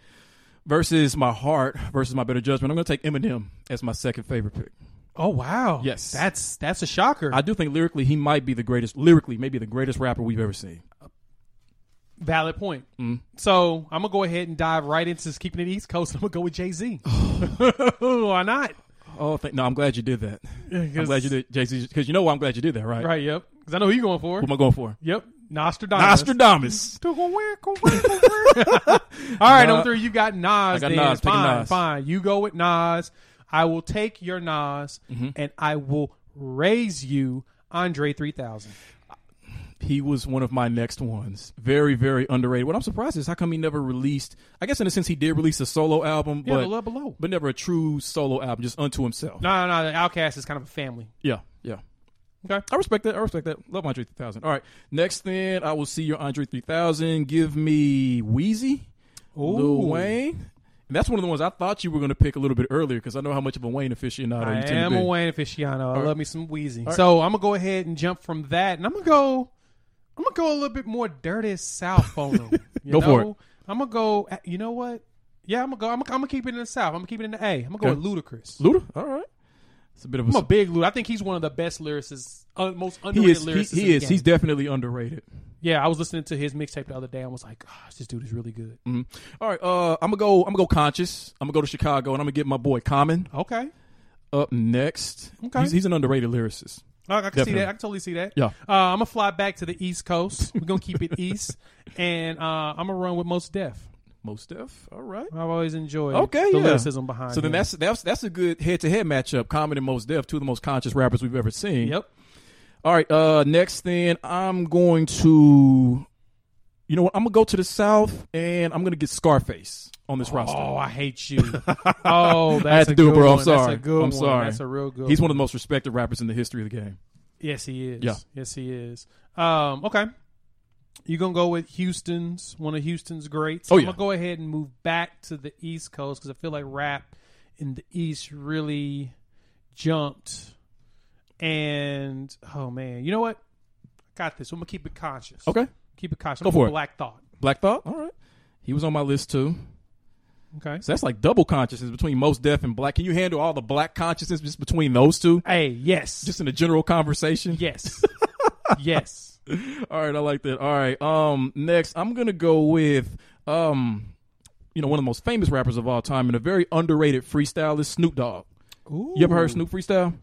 versus my heart versus my better judgment. I'm going to take Eminem as my second favorite pick. Oh wow, Yes. that's that's a shocker. I do think lyrically he might be the greatest. Lyrically, maybe the greatest rapper we've ever seen. Valid point. Mm. So I'm gonna go ahead and dive right into keeping it East Coast. I'm gonna go with Jay Z. Why not? Oh, thank, no, I'm glad you did that. I'm glad you did, Jay Z, because you know why I'm glad you did that, right? Right. Yep. Because I know who you're going for. Who am I going for? Yep. Nostradamus. Nostradamus. All right, number three, you got Nas. I got. Nas, Fine, Nas. fine. You go with Nas. I will take your Nas, Mm-hmm. and I will raise you Andre 3000. he was one of my next ones. Very, very underrated. What I'm surprised is how come he never released. I guess in a sense he did release a solo album, Yeah, but Below. but never a true solo album, just unto himself. No, no, no. The OutKast is kind of a family. Yeah, yeah. Okay. I respect that. I respect that. Love Andre 3000. All right. Next then, I will see your Andre 3000. Give me Weezy, Lil Wayne. And that's one of the ones I thought you were going to pick a little bit earlier because I know how much of a Wayne aficionado I you tend to be. I am to a be. Wayne aficionado. I love me some Weezy. So I'm gonna go ahead and jump from that, and I'm gonna go. I'm gonna go a little bit more dirty south on them. You Go know? for it. I'm gonna go. You know what? Yeah, I'm gonna go. I'm gonna, I'm gonna keep it in the south. I'm gonna keep it in the A. I'm gonna go Okay. with Ludacris. Luda? All right. It's a bit of I'm a. a big Luda. I think he's one of the best lyricists, uh, most he underrated is. He, lyricists. he the is. He's definitely underrated. yeah, I was listening to his mixtape the other day and was like, gosh, this dude is really good. Mhm. All right. Uh, I'm gonna go. I'm gonna go conscious. I'm gonna go to Chicago and I'm gonna get my boy Common Okay. up next. Okay. He's, he's an underrated lyricist. I, I can see Definitely. that. I can totally see that. Yeah. Uh, I'm gonna fly back to the East Coast. We're gonna keep it East, and uh, I'm gonna run with Mos Def. Mos Def. All right. I've always enjoyed Okay, the yeah. lyricism behind. So then him. that's that's that's a good head to head matchup. Common and Mos Def, two of the most conscious rappers we've ever seen. yep. All right. Uh, next then I'm going to You know what? I'm gonna go to the south, and I'm gonna get Scarface on this roster. Oh, I hate you. Oh, that's I had to a do it, good bro. I'm one. sorry. That's a good I'm one. sorry. That's a real good. He's one one of the most respected rappers in the history of the game. Yes, he is. Yeah. Yes, he is. Um, okay. You're gonna go with Houston's one of Houston's greats. Oh, yeah. I'm gonna go ahead and move back to the East Coast because I feel like rap in the East really jumped. And oh man, you know what? I got this. I'm gonna keep it conscious. Okay, keep it conscious. Go I'm for it. Black Thought. Black Thought. All right, he was on my list too. Okay. So that's like double consciousness between Mos Def and black. Can you handle all the black consciousness just between those two? Hey, yes, Just in a general conversation. yes, yes. All right, I like that. All right. Um, next, I'm gonna go with um, you know, one of the most famous rappers of all time and a very underrated freestylist, Snoop Dogg. Ooh. You ever heard Snoop freestyle?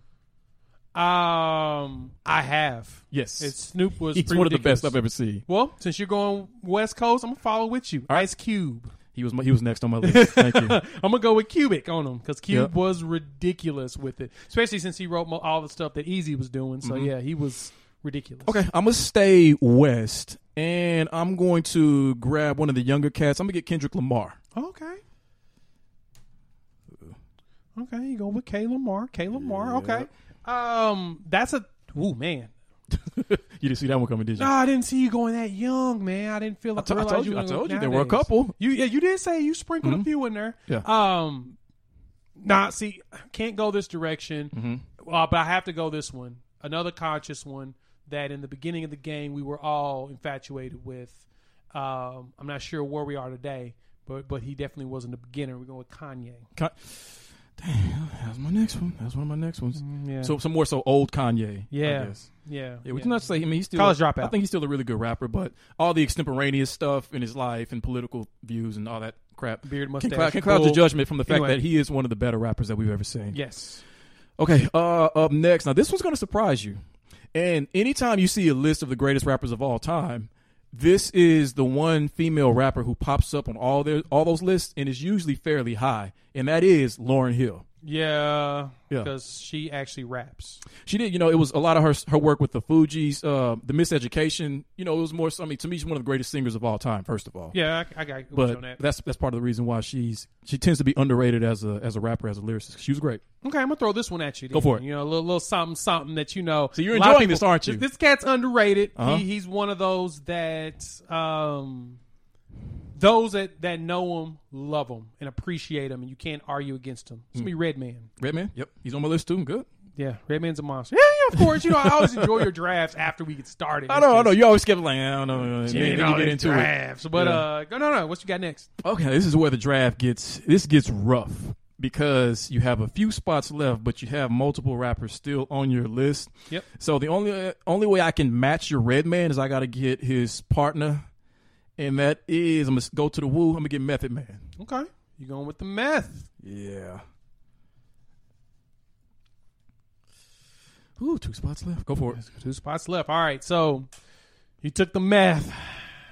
Um, I have. Yes. It's Snoop was. He's one of the best I've ever seen. Well, since you're going West Coast, I'm gonna follow with you. Ice Cube. He was my, he was next on my list. Thank you. I'm gonna go with Cubic on him because Cube Yep. was ridiculous with it, especially since he wrote mo- all the stuff that Eazy was doing. So yeah, he was ridiculous. Mm-hmm. Okay, I'm gonna stay west, and I'm going to grab one of the younger cats. I'm gonna get Kendrick Lamar. Okay. Okay, you go with K Lamar. K Lamar. Okay. Um, that's a. Ooh man. You didn't see that one coming, did you? No, I didn't see you going that young, man. I didn't feel like I to- I told you- were I told you there were a couple. You yeah, you did say you sprinkled a Mhm. few in there. Yeah. Um, nah, see, can't go this direction. Mm-hmm. Uh, but I have to go this one. Another conscious one that in the beginning of the game we were all infatuated with. Um, I'm not sure where we are today, but but he definitely was in the beginning. We're going with Kanye. Con- Damn, that's my next one. That's one of my next ones. Yeah. So some more so old Kanye. I yeah. guess. Yeah. Yeah, we can not say. I mean, he's still College dropout. I think he's still a really good rapper, but all the extemporaneous stuff in his life and political views and all that crap Beard, can, mustache. cloud, can cloud the judgment from the fact Anyway. that he is one of the better rappers that we've ever seen. Yes. Okay, uh, up next. Now, this one's going to surprise you. And anytime you see a list of the greatest rappers of all time, this is the one female rapper who pops up on all their all those lists and is usually fairly high, and that is Lauryn Hill. Yeah. Yeah. Because she actually raps. She did, you know, it was a lot of her her work with the Fugees, uh, the Miseducation. You know, it was more. I mean, to me, she's one of the greatest singers of all time. First of all, Yeah, I, I got you but on that. that's that's part of the reason why she's she tends to be underrated as a as a rapper, as a lyricist. She was great. Okay, I'm gonna throw this one at you. Then. Go for it. You know, a little, little something, something that you know. So you're A lot of enjoying this, aren't you? This, this cat's underrated. Uh-huh. He, he's one of those that, um, those that that know him, love him, and appreciate him, and you can't argue against him. It's Mm. me, Redman. Redman, yep, he's on my list too. Good. Yeah, Redman's a monster. Yeah, yeah, of course. You know, I always enjoy your drafts after we get started. I know, I know. You always kept like, I don't know. You you get into it. drafts. But Yeah. uh, go no, no. What you got next? Okay, this is where the draft gets this gets rough because you have a few spots left, but you have multiple rappers still on your list. Yep. So the only only way I can match your Redman is I got to get his partner, and that is I'm gonna go to the Wu. I'm gonna get Method Man. Okay, you going with the meth? Yeah. Ooh, two spots left. Go for it. Two spots left. All right, so you took the meth.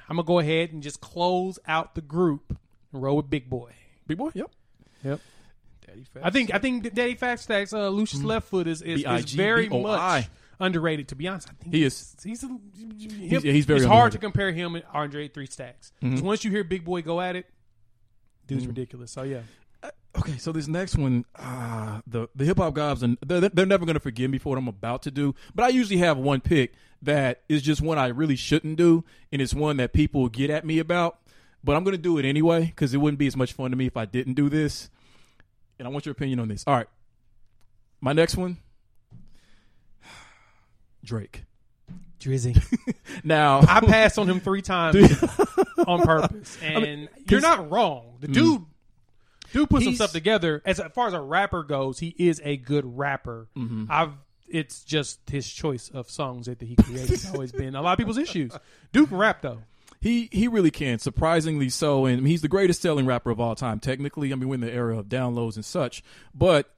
I'm gonna go ahead and just close out the group and roll with Big Boi. Big Boi. Yep. Yep. Daddy I think I think Daddy Fat Stacks, uh, Lucious Left Foot is is, is very much underrated. To be honest, I think He is. He's a, He's- yeah, he's very It's hard to compare him and Andre Three Stacks. Mhm. once you hear Big Boi go at it, dude's Mhm. ridiculous. So yeah, Okay, so this next one, uh, the the hip hop gods, and they're, they're never going to forgive me for what I'm about to do. But I usually have one pick that is just one I really shouldn't do, and it's one that people get at me about. But I'm going to do it anyway because it wouldn't be as much fun to me if I didn't do this. And I want your opinion on this. All right, my next one, Drake. Drizzy. Now I passed on him three times on purpose, and you're not wrong. The mm. dude, dude puts some stuff together. As far as a rapper goes, he is a good rapper. Mm-hmm. I've. It's just his choice of songs that he creates has always been a lot of people's issues. Duke can rap though. He he really can, surprisingly so, and he's the greatest selling rapper of all time. Technically, I mean, we're in the era of downloads and such, but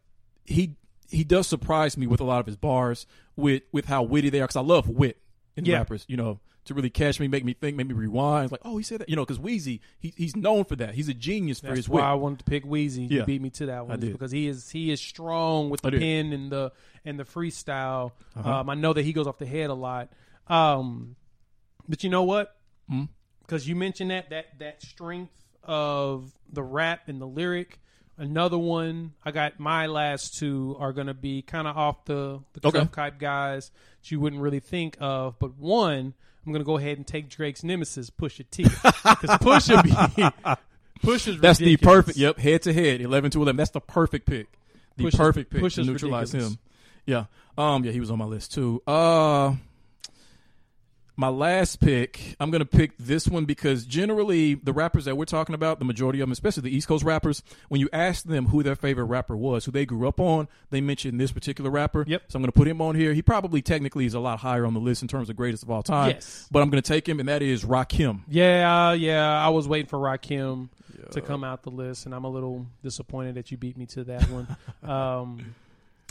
he he does surprise me with a lot of his bars, with with how witty they are. Because I love wit in Yeah. rappers, you know, to really catch me, make me think, make me rewind. It's like, oh, he said that, you know, because Weezy, he, he's known for that. He's a genius for That's his why wit. I wanted to pick Weezy. You Yeah. beat me to that one because he is he is strong with the pen and the and the freestyle. Uh-huh. Um, I know that he goes off the head a lot. Um, but you know what? Hmm? because you mentioned that that that strength of the rap and the lyric. Another one, I got my last two are going to be kind of off the the Okay. type guys that you wouldn't really think of, but one I'm going to go ahead and take Drake's nemesis, Pusha T, because Pusha be Pusha's That's the perfect. Yep, head to head, eleven to eleven. That's the perfect pick. The Push is- perfect pick push to neutralize ridiculous. him. Yeah. Um. Yeah, he was on my list too. Uh. My last pick, I'm gonna pick this one because generally the rappers that we're talking about, the majority of them, especially the East Coast rappers, when you ask them who their favorite rapper was, who they grew up on, they mention this particular rapper. Yep. So I'm gonna put him on here. He probably technically is a lot higher on the list in terms of greatest of all time. Yes. But I'm gonna take him, and that is Rakim. Yeah, yeah. I was waiting for Rakim to come out the list, and I'm a little disappointed that you beat me to that one. um,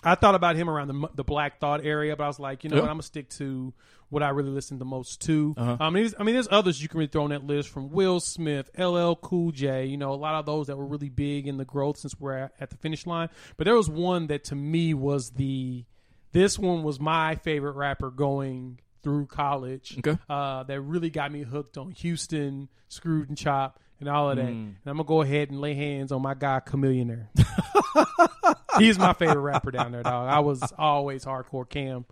I thought about him around the the Black Thought area, but I was like, you know Yeah. what? I'm gonna stick to what I really listen the most to. Uh-huh. I mean, there's- I mean, there's others you can really throw on that list from Will Smith, LL Cool J. You know, a lot of those that were really big in the growth since we're at, at the finish line. But there was one that to me was the this one was my favorite rapper going through college. Okay. Uh, that really got me hooked on Houston, Screwed and Chop, and all of that. Mm. And I'm gonna go ahead and lay hands on my guy Chamillionaire. He's my favorite rapper down there, dog. I was always hardcore Cam.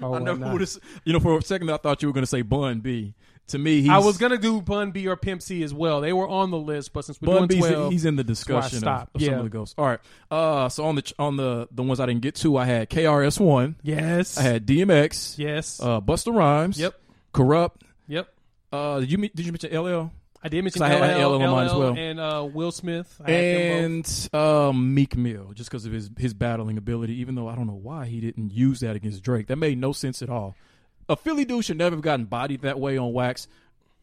Or I never whatnot. would have. You know, for a second I thought you were going to say Bun B. To me, he's, I was gonna do Bun B or Pimp C as well. They were on the list, but since we're Bun doing B's twelve, he's in the discussion of, stopped. of some of the ghosts. All right. Uh, so on the on the the ones I didn't get to, I had KRS One. yes, I had DMX. yes, Uh, Busta Rhymes. Yep. Kurupt. yep. Uh, did you me- did you mention LL? I did mention 'Cause I had LL, LL on mine as well. and uh, Will Smith. I had them both. And um, Meek Mill, just because of his his battling ability. Even though I don't know why he didn't use that against Drake, that made no sense at all. A Philly dude should never have gotten bodied that way on wax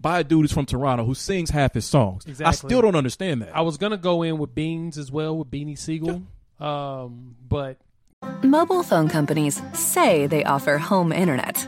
by a dude who's from Toronto who sings half his songs. I still don't understand that. I was gonna go in with Beans as well with Beanie Sigel, um, but Mobile phone companies say they offer home internet.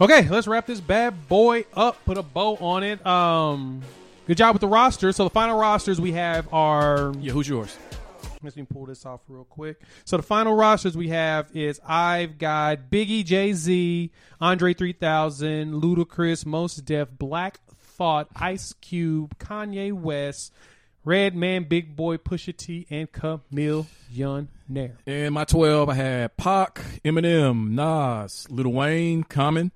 okay. Let's wrap this bad boy up. Put a bow on it. Um, good job with the roster. So the final rosters we have are yeah, who's yours? Let me pull this off real quick. So the final rosters we have is I've got Biggie, Jay Z, Andre 3000, Ludacris, Mos Def, Black Thought, Ice Cube, Kanye West, Redman, Big Boi, Pusha T, and Camille Nair. In my 12, I had Pac, Eminem, Nas, Lil Wayne, Common,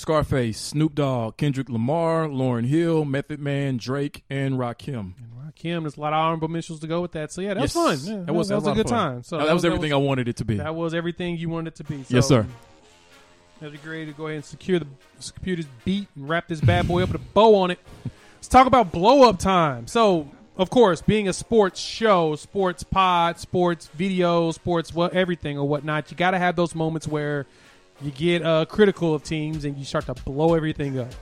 Scarface, Snoop Dogg, Kendrick Lamar, Lauryn Hill, Method Man, Drake, and Rakim. Kim, there's a lot of honorable mentions to go with that. So yeah, that Yes. was fun. Yeah, That was, that was, lot a good fun. time. So that, was everything I wanted it to be. That was everything you wanted it to be. So Yes, sir. That'd be great to go ahead and secure the secure this beat and wrap this bad boy up with a bow on it. Let's talk about blow up time. So, of course, being a sports show, sports pod, sports video, sports what everything or whatnot, you got to have those moments where you get uh, critical of teams and you start to blow everything up.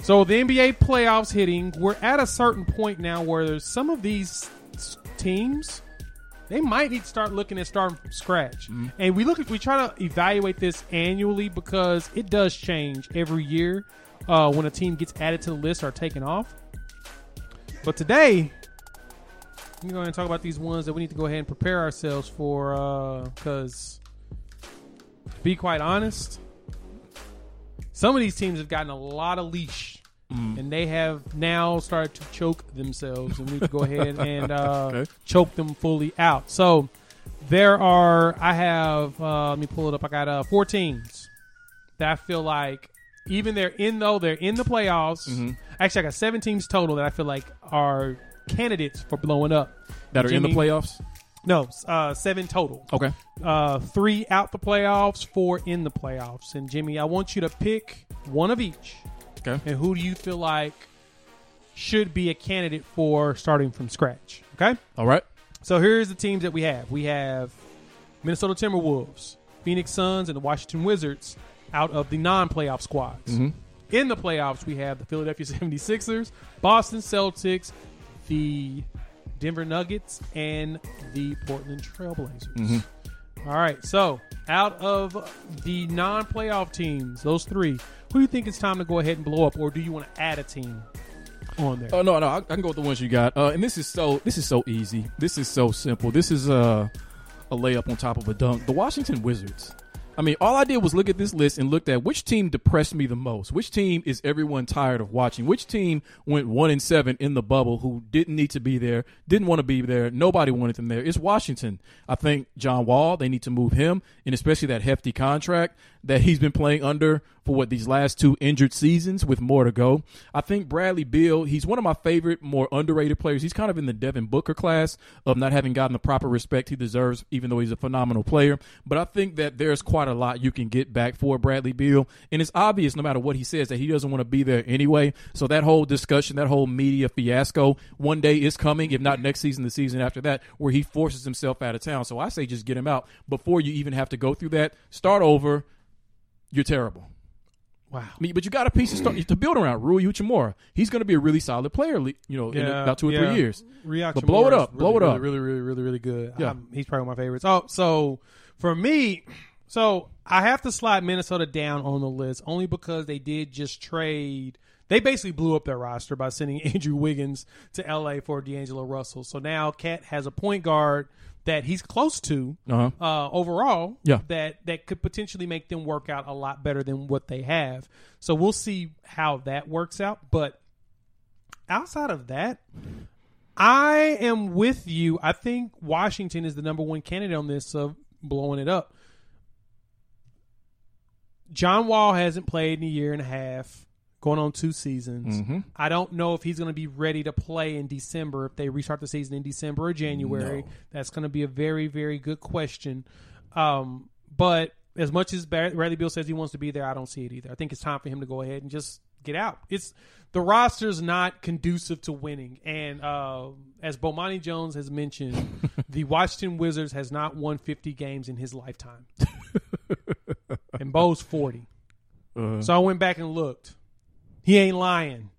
So the NBA playoffs hitting, we're at a certain point now where there's some of these teams they might need to start looking at starting from scratch. And we look at we try to evaluate this annually because it does change every year uh, when a team gets added to the list or taken off. But today, I'm going to talk about these ones that we need to go ahead and prepare ourselves for because, be quite honest, some of these teams have gotten a lot of leash. And they have now started to choke themselves, and we can go ahead and uh, Okay. choke them fully out. So there are, I have, uh, let me pull it up. I got uh, four teams that I feel like, even they're in though they're in the playoffs. Mm-hmm. Actually, I got seven teams total that I feel like are candidates for blowing up. that are in the playoffs? No, uh, seven total. Okay. Uh, three out the playoffs, four in the playoffs. And Jimmy, I want you to pick one of each. Okay. And who do you feel like should be a candidate for starting from scratch? Okay. All right. So here's the teams that we have. We have Minnesota Timberwolves, Phoenix Suns, and the Washington Wizards out of the non-playoff squads. In the playoffs, we have the Philadelphia 76ers, Boston Celtics, the Denver Nuggets and the Portland Trailblazers. Mm-hmm. All right, so out of the non-playoff teams, those three, who do you think it's time to go ahead and blow up, or do you want to add a team on there? Oh no, no, I, I can go with the ones you got. Uh, and this is so this is so easy. This is so simple. This is uh, a layup on top of a dunk. The Washington Wizards. I mean, all I did was look at this list and looked at which team depressed me the most. Which team is everyone tired of watching? Which team went one and seven in the bubble who didn't need to be there, didn't want to be there, nobody wanted them there? It's Washington. I think John Wall, they need to move him, and especially that hefty contract that he's been playing under for what these last two injured seasons with more to go. I think Bradley Beal, he's one of my favorite, more underrated players. He's kind of in the Devin Booker class of not having gotten the proper respect he deserves, even though he's a phenomenal player. But I think that there's quite a lot you can get back for Bradley Beal. And it's obvious, no matter what he says, that he doesn't want to be there anyway. So that whole discussion, that whole media fiasco, one day is coming, if not next season, the season after that, where he forces himself out of town. So I say just get him out before you even have to go through that. Start over. You're terrible. Wow. I mean, but you got a piece to start to build around. Rui Hachimura, he's going to be a really solid player. You know, in about two or three years. Reaction But blow it up, really, blow it really, up. Really, really, really, really good. Yeah. Um, he's probably one of my favorites. Oh, so for me, so I have to slide Minnesota down on the list only because they did just trade. They basically blew up their roster by sending Andrew Wiggins to LA for D'Angelo Russell. So now KAT has a point guard that he's close to Uh-huh. uh, overall. Yeah. that that could potentially make them work out a lot better than what they have. So we'll see how that works out. But outside of that, I am with you. I think Washington is the number one candidate on this of blowing it up. John Wall hasn't played in a year and a half, going on two seasons. Mm-hmm. I don't know if he's going to be ready to play in December if they restart the season in December or January. No. That's going to be a very, very good question. Um, but as much as Bradley Beal says he wants to be there, I don't see it either. I think it's time for him to go ahead and just get out. It's the roster's not conducive to winning, and uh, as Bomani Jones has mentioned, the Washington Wizards has not won 50 games in his lifetime, and Bo's 40. Uh, So I went back and looked. He ain't lying.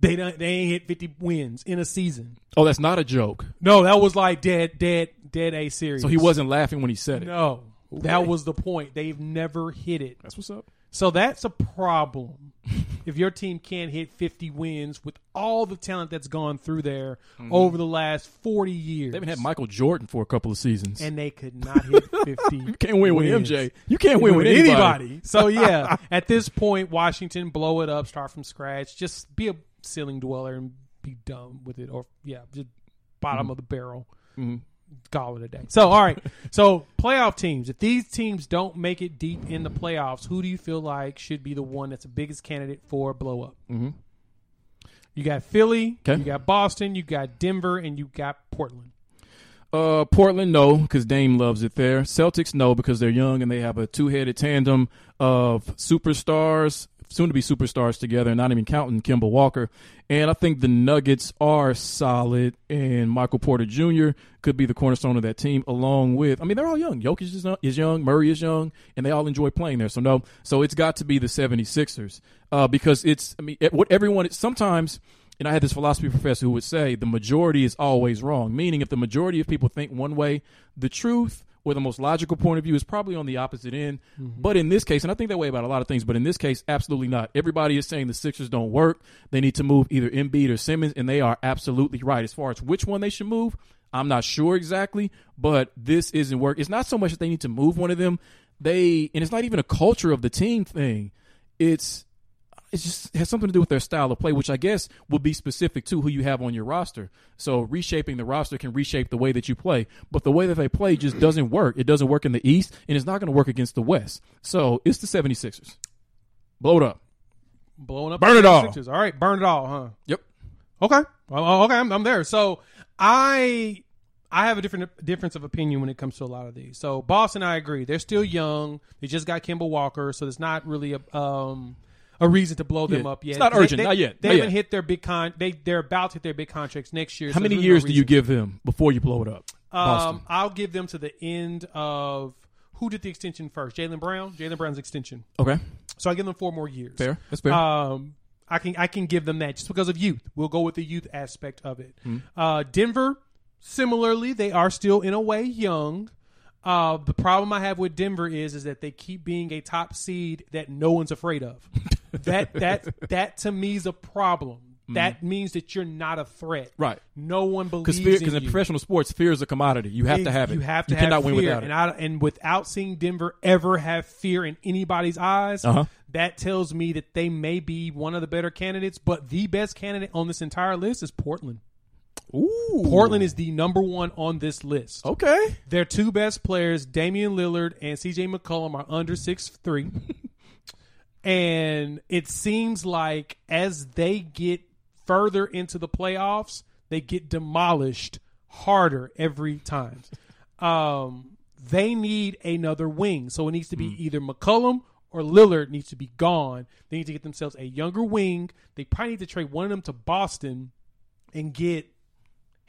They don't, they ain't hit 50 wins in a season. oh, that's not a joke. No, that was like dead, dead, dead a series. So he wasn't laughing when he said it. No, that was the point. They've never hit it. That's what's up. So that's a problem. if your team can't hit 50 wins with all the talent that's gone through there over the last 40 years. Mm-hmm. They even had Michael Jordan for a couple of seasons. and they could not hit 50. you can't win with wins. MJ. You can't win with anybody. So yeah, at this point, Washington blow it up, start from scratch, just be a ceiling dweller and be done with it, or yeah, just bottom Mm-hmm. of the barrel. Call it a day. So all right, so playoff teams. If these teams don't make it deep in the playoffs, who do you feel like should be the one that's the biggest candidate for blow up? Mm-hmm. You got Philly, Okay. you got Boston, you got Denver, and you got Portland. Uh, Portland, no, because Dame loves it there. Celtics, no, because they're young and they have a two-headed tandem of superstars, soon to be superstars together, not even counting Kemba Walker. And I think the Nuggets are solid, and Michael Porter Jr. could be the cornerstone of that team, along with, I mean, they're all young. Jokic is, is young, Murray is young, and they all enjoy playing there. So, no, so it's got to be the 76ers uh, because it's, I mean, what everyone, sometimes and I had this philosophy professor who would say the majority is always wrong. Meaning, if the majority of people think one way, the truth or the most logical point of view is probably on the opposite end. Mm-hmm. But in this case, and I think that way about a lot of things, but in this case, absolutely not. Everybody is saying the Sixers don't work. They need to move either Embiid or Simmons, and they are absolutely right. As far as which one they should move, I'm not sure exactly, but this isn't work. It's not so much that they need to move one of them. They and it's not even a culture of the team thing. It's it just has something to do with their style of play, which I guess would be specific to who you have on your roster. So reshaping the roster can reshape the way that you play, but the way that they play just doesn't work. It doesn't work in the East, and it's not going to work against the West. So it's the 76ers. Blow it up. Blowing up, Burn it all. All right, burn it all, huh? Yep. Okay. Well, okay, I'm, I'm there. So I I have a different difference of opinion when it comes to a lot of these. So Boston, I agree. They're still young. They just got Kemba Walker, so it's not really a um a reason to blow them Yeah. up yet. It's not They- urgent. They, Not yet. They Not haven't yet. hit their big con. They they're about to hit their big contracts next year. How so many there's years no do you give them before you blow it up? Um, I'll give them to the end of who did the extension first? Jaylen Brown. Jaylen Brown's extension. okay. So I give them four more years. Fair. That's fair. Um, I can I can give them that just because of youth. We'll go with the youth aspect of it. Hmm. Uh, Denver, similarly, they are still in a way young. Uh, the problem I have with Denver is is that they keep being a top seed that no one's afraid of. that that that to me is a problem. That means that you're not a threat. Right. No one Because believes because in in professional sports, fear is a commodity. You have to have it. You have to You have cannot fear. win without and it. I, and without seeing Denver ever have fear in anybody's eyes, Uh-huh. that tells me that they may be one of the better candidates. But the best candidate on this entire list is Portland. Ooh. Portland is the number one on this list. Okay. Their two best players, Damian Lillard and CJ McCollum, are under six three. and it seems like as they get further into the playoffs, they get demolished harder every time. Um, they need another wing, so it needs to be either McCollum or Lillard needs to be gone. They need to get themselves a younger wing. They probably need to trade one of them to Boston and get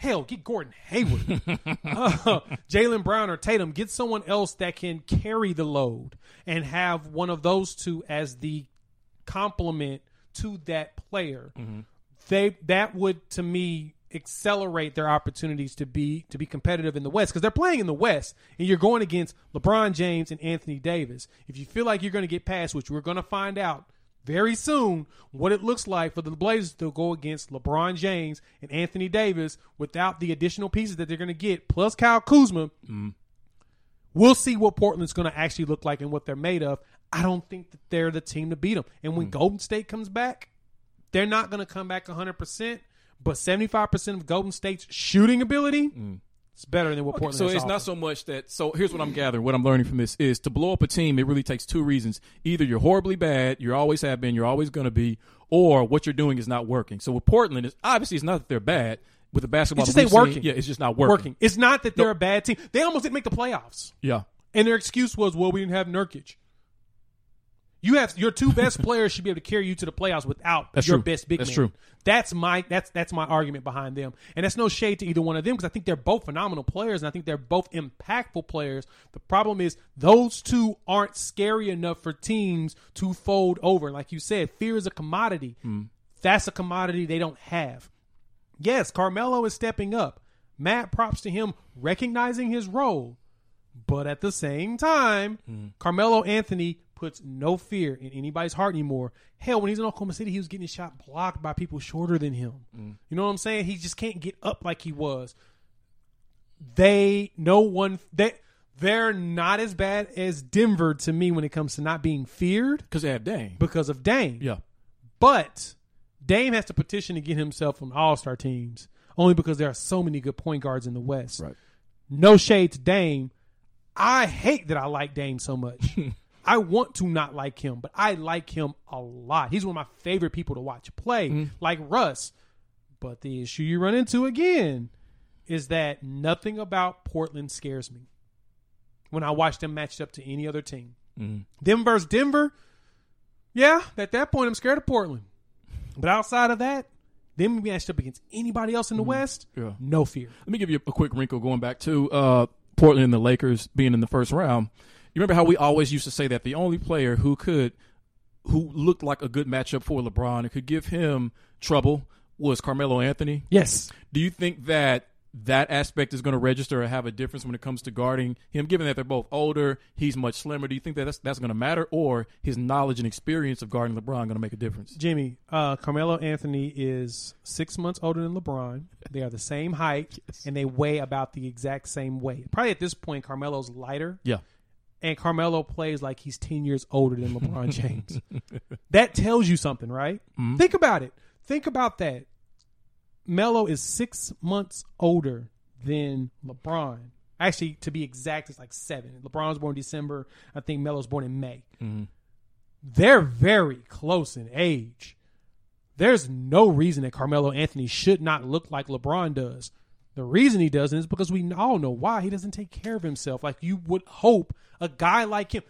hell, get Gordon Hayward, uh, Jaylen Brown or Tatum. Get someone else that can carry the load and have one of those two as the complement to that player. They that would to me accelerate their opportunities to be to be competitive in the West because they're playing in the West and you're going against LeBron James and Anthony Davis. If you feel like you're going to get past, which we're going to find out very soon, what it looks like for the Blazers to go against LeBron James and Anthony Davis without the additional pieces that they're going to get, plus Kyle Kuzma. Mm-hmm. We'll see what Portland's going to actually look like and what they're made of. I don't think that they're the team to beat them. And when mm. Golden State comes back, they're not going to come back 100%, but 75% of Golden State's shooting ability mm. Is better than what Portland So it's to not so much that. So here's what I'm gathering. What I'm learning from this is to blow up a team. It really takes two reasons. Either you're horribly bad, you always have been, you're always going to be, or what you're doing is not working. So with Portland, is obviously it's not that they're bad with the basketball. It just ain't working. seen, yeah, it's just not working. working. It's not that they're a bad team. They almost didn't make the playoffs. Yeah. And their excuse was, well, we didn't have Nurkic. You have your two best players should be able to carry you to the playoffs without That's your true. best big That's man. true. That's my that's that's my argument behind them, and that's no shade to either one of them because I think they're both phenomenal players and I think they're both impactful players. The problem is those two aren't scary enough for teams to fold over. Like you said, fear is a commodity. Hmm. That's a commodity they don't have. Yes, Carmelo is stepping up. Matt props to him recognizing his role. But at the same time, Carmelo Anthony puts no fear in anybody's heart anymore. Hell, when he's in Oklahoma City, he was getting his shot blocked by people shorter than him. Mm. You know what I'm saying? He just can't get up like he was. They no one they they're not as bad as Denver to me when it comes to not being feared Because they have Dame. because of Dame. Yeah. But Dame has to petition to get himself on All Star teams only because there are so many good point guards in the West. Right. No shade to Dame. I hate that I like Dame so much. I want to not like him, but I like him a lot. He's one of my favorite people to watch play, mm. like Russ. But the issue you run into again is that nothing about Portland scares me when I watch them matched up to any other team. Mm. Them versus Denver, yeah, at that point I'm scared of Portland. But outside of that, them matched up against anybody else in the mm. West, Yeah. no fear. Let me give you a quick wrinkle going back to uh, Portland and the Lakers being in the first round. You remember how we always used to say that the only player who could, who looked like a good matchup for LeBron and could give him trouble was Carmelo Anthony. Yes. Do you think that that aspect is going to register or have a difference when it comes to guarding him? Given that they're both older, he's much slimmer. Do you think that that's, that's going to matter, or his knowledge and experience of guarding LeBron going to make a difference? Jimmy, uh, Carmelo Anthony is six months older than LeBron. They are the same height, and they weigh about the exact same weight. Probably at this point, Carmelo's lighter, Yeah. And Carmelo plays like he's 10 years older than LeBron James. that tells you something, right? Mm-hmm. Think about it. Think about that. Melo is six months older than LeBron. Actually, to be exact, it's like seven. LeBron's born in December. I think Melo's born in May. Mm-hmm. They're very close in age. There's no reason that Carmelo Anthony should not look like LeBron does. The reason he doesn't is because we all know why he doesn't take care of himself. Like you would hope a guy like him.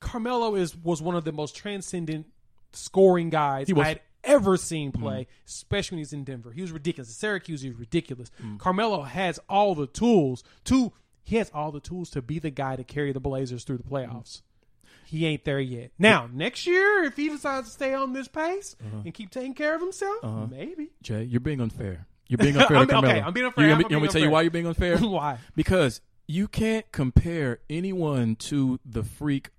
Carmelo is was one of the most transcendent scoring guys. I had ever seen mm-hmm. play, especially when he's in Denver. He was ridiculous. At Syracuse, he was ridiculous. Mm-hmm. Carmelo has all the tools to he has all the tools to be the guy to carry the Blazers through the playoffs. Mm-hmm. he ain't there yet. Now, next year, if he decides to stay on this pace Uh-huh. and keep taking care of himself, uh-huh. maybe. Jay, you're being unfair. You're being unfair to Carmelo. okay, I'm being unfair. You I'm you want me to tell you why you're being unfair? Why? Because you can't compare anyone to the freak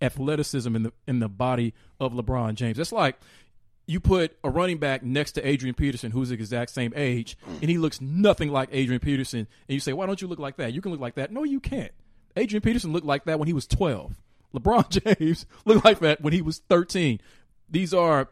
athleticism in the in the body of LeBron James. It's like you put a running back next to Adrian Peterson, who's the exact same age, and he looks nothing like Adrian Peterson, and you say, "Why don't you look like that? You can look like that." No, you can't. Adrian Peterson looked like that when he was 12. LeBron James looked like that when he was 13. These are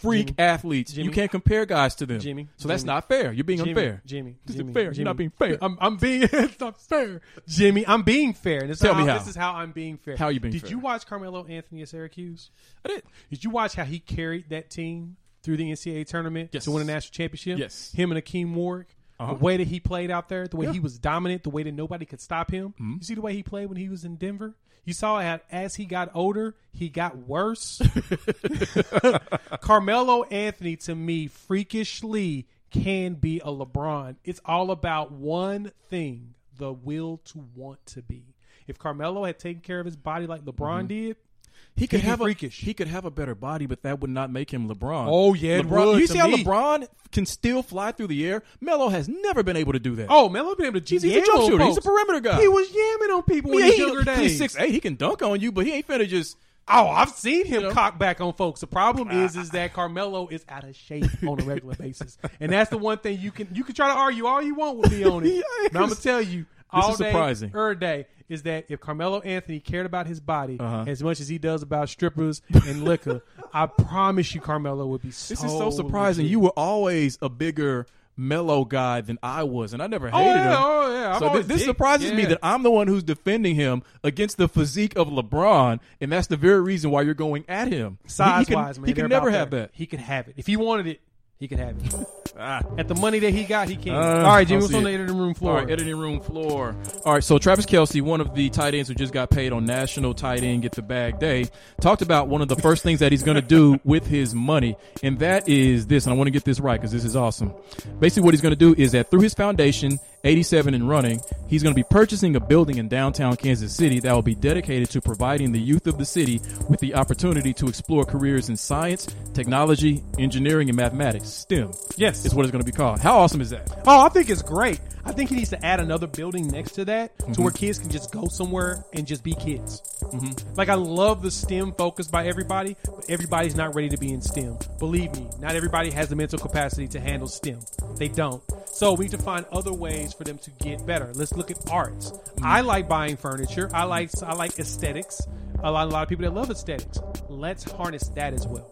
freak Jimmy. athletes. You can't compare guys to them. Jimmy. So that's not fair. You're being Jimmy, unfair. Jimmy, This Jimmy, fair. Jimmy. You're not being fair. I'm, I'm being it's not fair, Jimmy. I'm being fair. And this Tell how, me how. This is how I'm being fair. How are you being Did fair? you watch Carmelo Anthony at Syracuse? I did. Did you watch how he carried that team through the NCAA tournament Yes. to win a national championship? Yes. Him and Hakim Warrick. Uh-huh. The way that he played out there, the way Yeah. he was dominant, the way that nobody could stop him. Mm-hmm. You see the way he played when he was in Denver? You saw how as he got older, he got worse. Carmelo Anthony, to me, freakishly can be a LeBron. It's all about one thing the will to want to be. If Carmelo had taken care of his body like LeBron mm-hmm. did, He could have freakish. a he could have a better body, but that would not make him LeBron. Oh, yeah, LeBron. you see how me. LeBron can still fly through the air? Melo has never been able to do that. oh, Melo been able to He's- he's a jump shooter. He's a perimeter guy. He was yamming on people yeah, in his he, younger days. he's six eight. He can dunk on you, but he ain't finna just. Oh, I've seen him know? cock back on folks. The problem is, is that Carmelo is out of shape on a regular basis, and that's the one thing you can you can try to argue all you want with me on it. But I'm gonna tell you, all is day, surprising. every day, is that if Carmelo Anthony cared about his body Uh-huh. as much as he does about strippers and liquor, I promise you, Carmelo would be. So This is so surprising. legit. You were always a bigger Melo guy than I was, and I never Oh, hated yeah, him. oh, yeah. So this dig- surprises me that I'm the one who's defending him against the physique of LeBron, and that's the very reason why you're going at him. He- he size can- wise, man. he never have there. that. He could have it if he wanted it. He could have it. Ah. At the money that he got, he can. Uh, All right, Jimmy, I'll what's see on the editing room floor? All right, editing room floor. All right, so Travis Kelce, one of the tight ends who just got paid on National Tight End Get the Bag Day, talked about one of the first things that he's going to do with his money, and that is this. And I want to get this right because this is awesome. Basically, what he's going to do is that through his foundation, 87 and running, he's going to be purchasing a building in downtown Kansas City that will be dedicated to providing the youth of the city with the opportunity to explore careers in science, technology, engineering, and mathematics. STEM. Yes. is what it's going to be called. How awesome is that? Oh, I think it's great. I think he needs to add another building next to that Mm-hmm. to where kids can just go somewhere and just be kids. Like I love the STEM focus by everybody, but everybody's not ready to be in STEM. Believe me, not everybody has the mental capacity to handle STEM. They don't. So we need to find other ways for them to get better. Let's look at arts. Mm-hmm. I like buying furniture. I like I like aesthetics. A lot, a lot of people that love aesthetics. Let's harness that as well.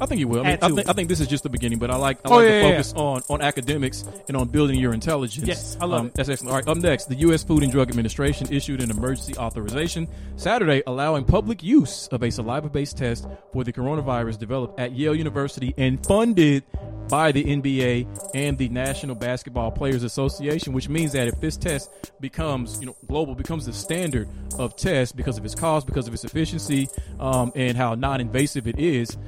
I think you will. I, mean, I think. I think this is just the beginning, but I like I Oh, like yeah, to yeah, focus on on academics and on building your intelligence. Yes, I love Um, it. That's excellent. All right, up next, the U.S. Food and Drug Administration issued an emergency authorization Saturday allowing public use of a saliva-based test for the coronavirus developed at Yale University and funded by the NBA and the National Basketball Players Association, which means that if this test becomes, you know, global, becomes the standard of test because of its cost, because of its efficiency, um, and how non-invasive it is,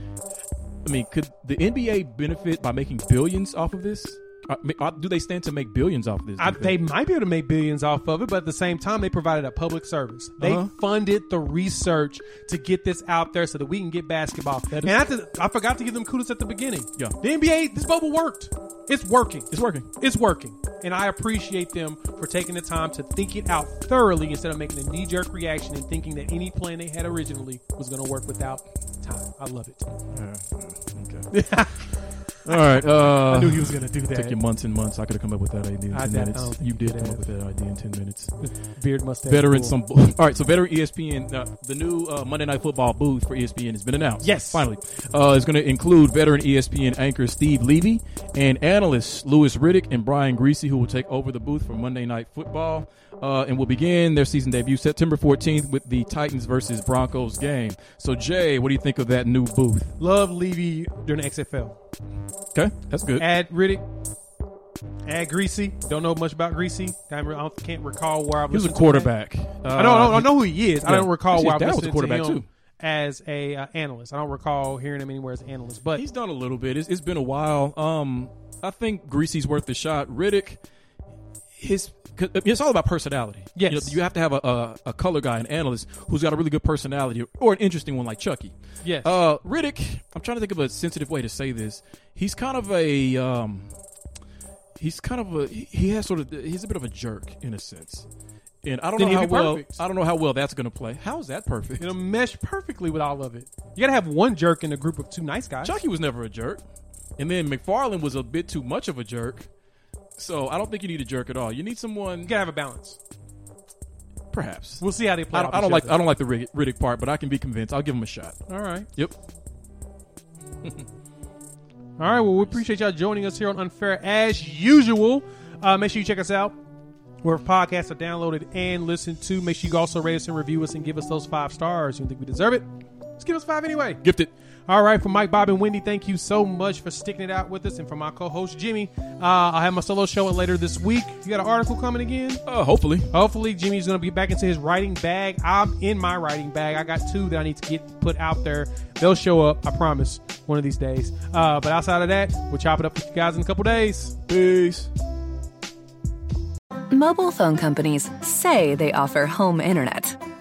I mean, could the NBA benefit by making billions off of this? Uh, do they stand to make billions off of this? I, they might be able to make billions off of it, but at the same time, they provided a public service. They Uh-huh. funded the research to get this out there so that we can get basketball. and I, to, I forgot to give them kudos at the beginning. Yeah. the NBA, this bubble worked. It's working. It's working. It's working, and I appreciate them for taking the time to think it out thoroughly instead of making a knee jerk reaction and thinking that any plan they had originally was going to work without time. I love it. Okay. All right. Uh, I knew he was going to do that. Took you months and months. I could have come up with that idea in I 10 doubt- I minutes. don't think You you did could come up have. with that idea in 10 minutes. Beard mustache. Veteran, cool. some. All right, so veteran ESPN, uh, the new uh, Monday Night Football booth for ESPN has been announced. Yes. finally, uh, it's going to include veteran ESPN anchor Steve Levy and analysts Louis Riddick and Brian Griese, who will take over the booth for Monday Night Football, uh, and will begin their season debut September 14th with the Titans versus Broncos game. So, Jay, what do you think of that new booth? Love Levy during the XFL. Okay, that's good. Add Riddick. Add Griese. Don't know much about Griese. I can't recall where I've He was a listened to him. quarterback. Uh, I don't, I don't I know who he is. I don't recall Actually, where I've dad was a quarterback, too. as a uh, analyst. I don't recall hearing him anywhere as an analyst. But He's done a little bit. It's, it's been a while. Um, I think Griese's worth the shot. Riddick, his it's all about personality. Yes. you, know, you have to have a, a, a color guy, an analyst who's got a really good personality, or an interesting one like Chucky. Yes. Uh, Riddick. I'm trying to think of a sensitive way to say this. He's kind of a um, he's kind of a he has sort of he's a bit of a jerk in a sense, and I don't Then know how well perfect. I don't know how well that's going to play. How is that perfect? It'll mesh perfectly with all of it. You gotta have one jerk in a group of two nice guys. Chucky was never a jerk, and then McFarland was a bit too much of a jerk. So I don't think you need a jerk at all. You need someone, You gotta have a balance. perhaps. We'll see how they play. I don't, I don't like other. I don't like the Riddick, Riddick part, but I can be convinced. I'll give him a shot. All right. Yep. All right. Well, we appreciate y'all joining us here on Unfair as usual. Uh, make sure you check us out where podcasts are downloaded and listened to. Make sure you also rate us and review us and give us those five stars. You think we deserve it? Just give us five anyway. Gifted. All right, for Mike, Bob, and Wendy, thank you so much for sticking it out with us. And for my co-host Jimmy, uh, I'll have my solo show later this week. You got an article coming again? Uh, hopefully. Hopefully, Jimmy's going to be back into his writing bag. I'm in my writing bag. I got two that I need to get put out there. They'll show up, I promise, one of these days. Uh, but outside of that, we'll chop it up with you guys in a couple days. Peace. Mobile phone companies say they offer home internet.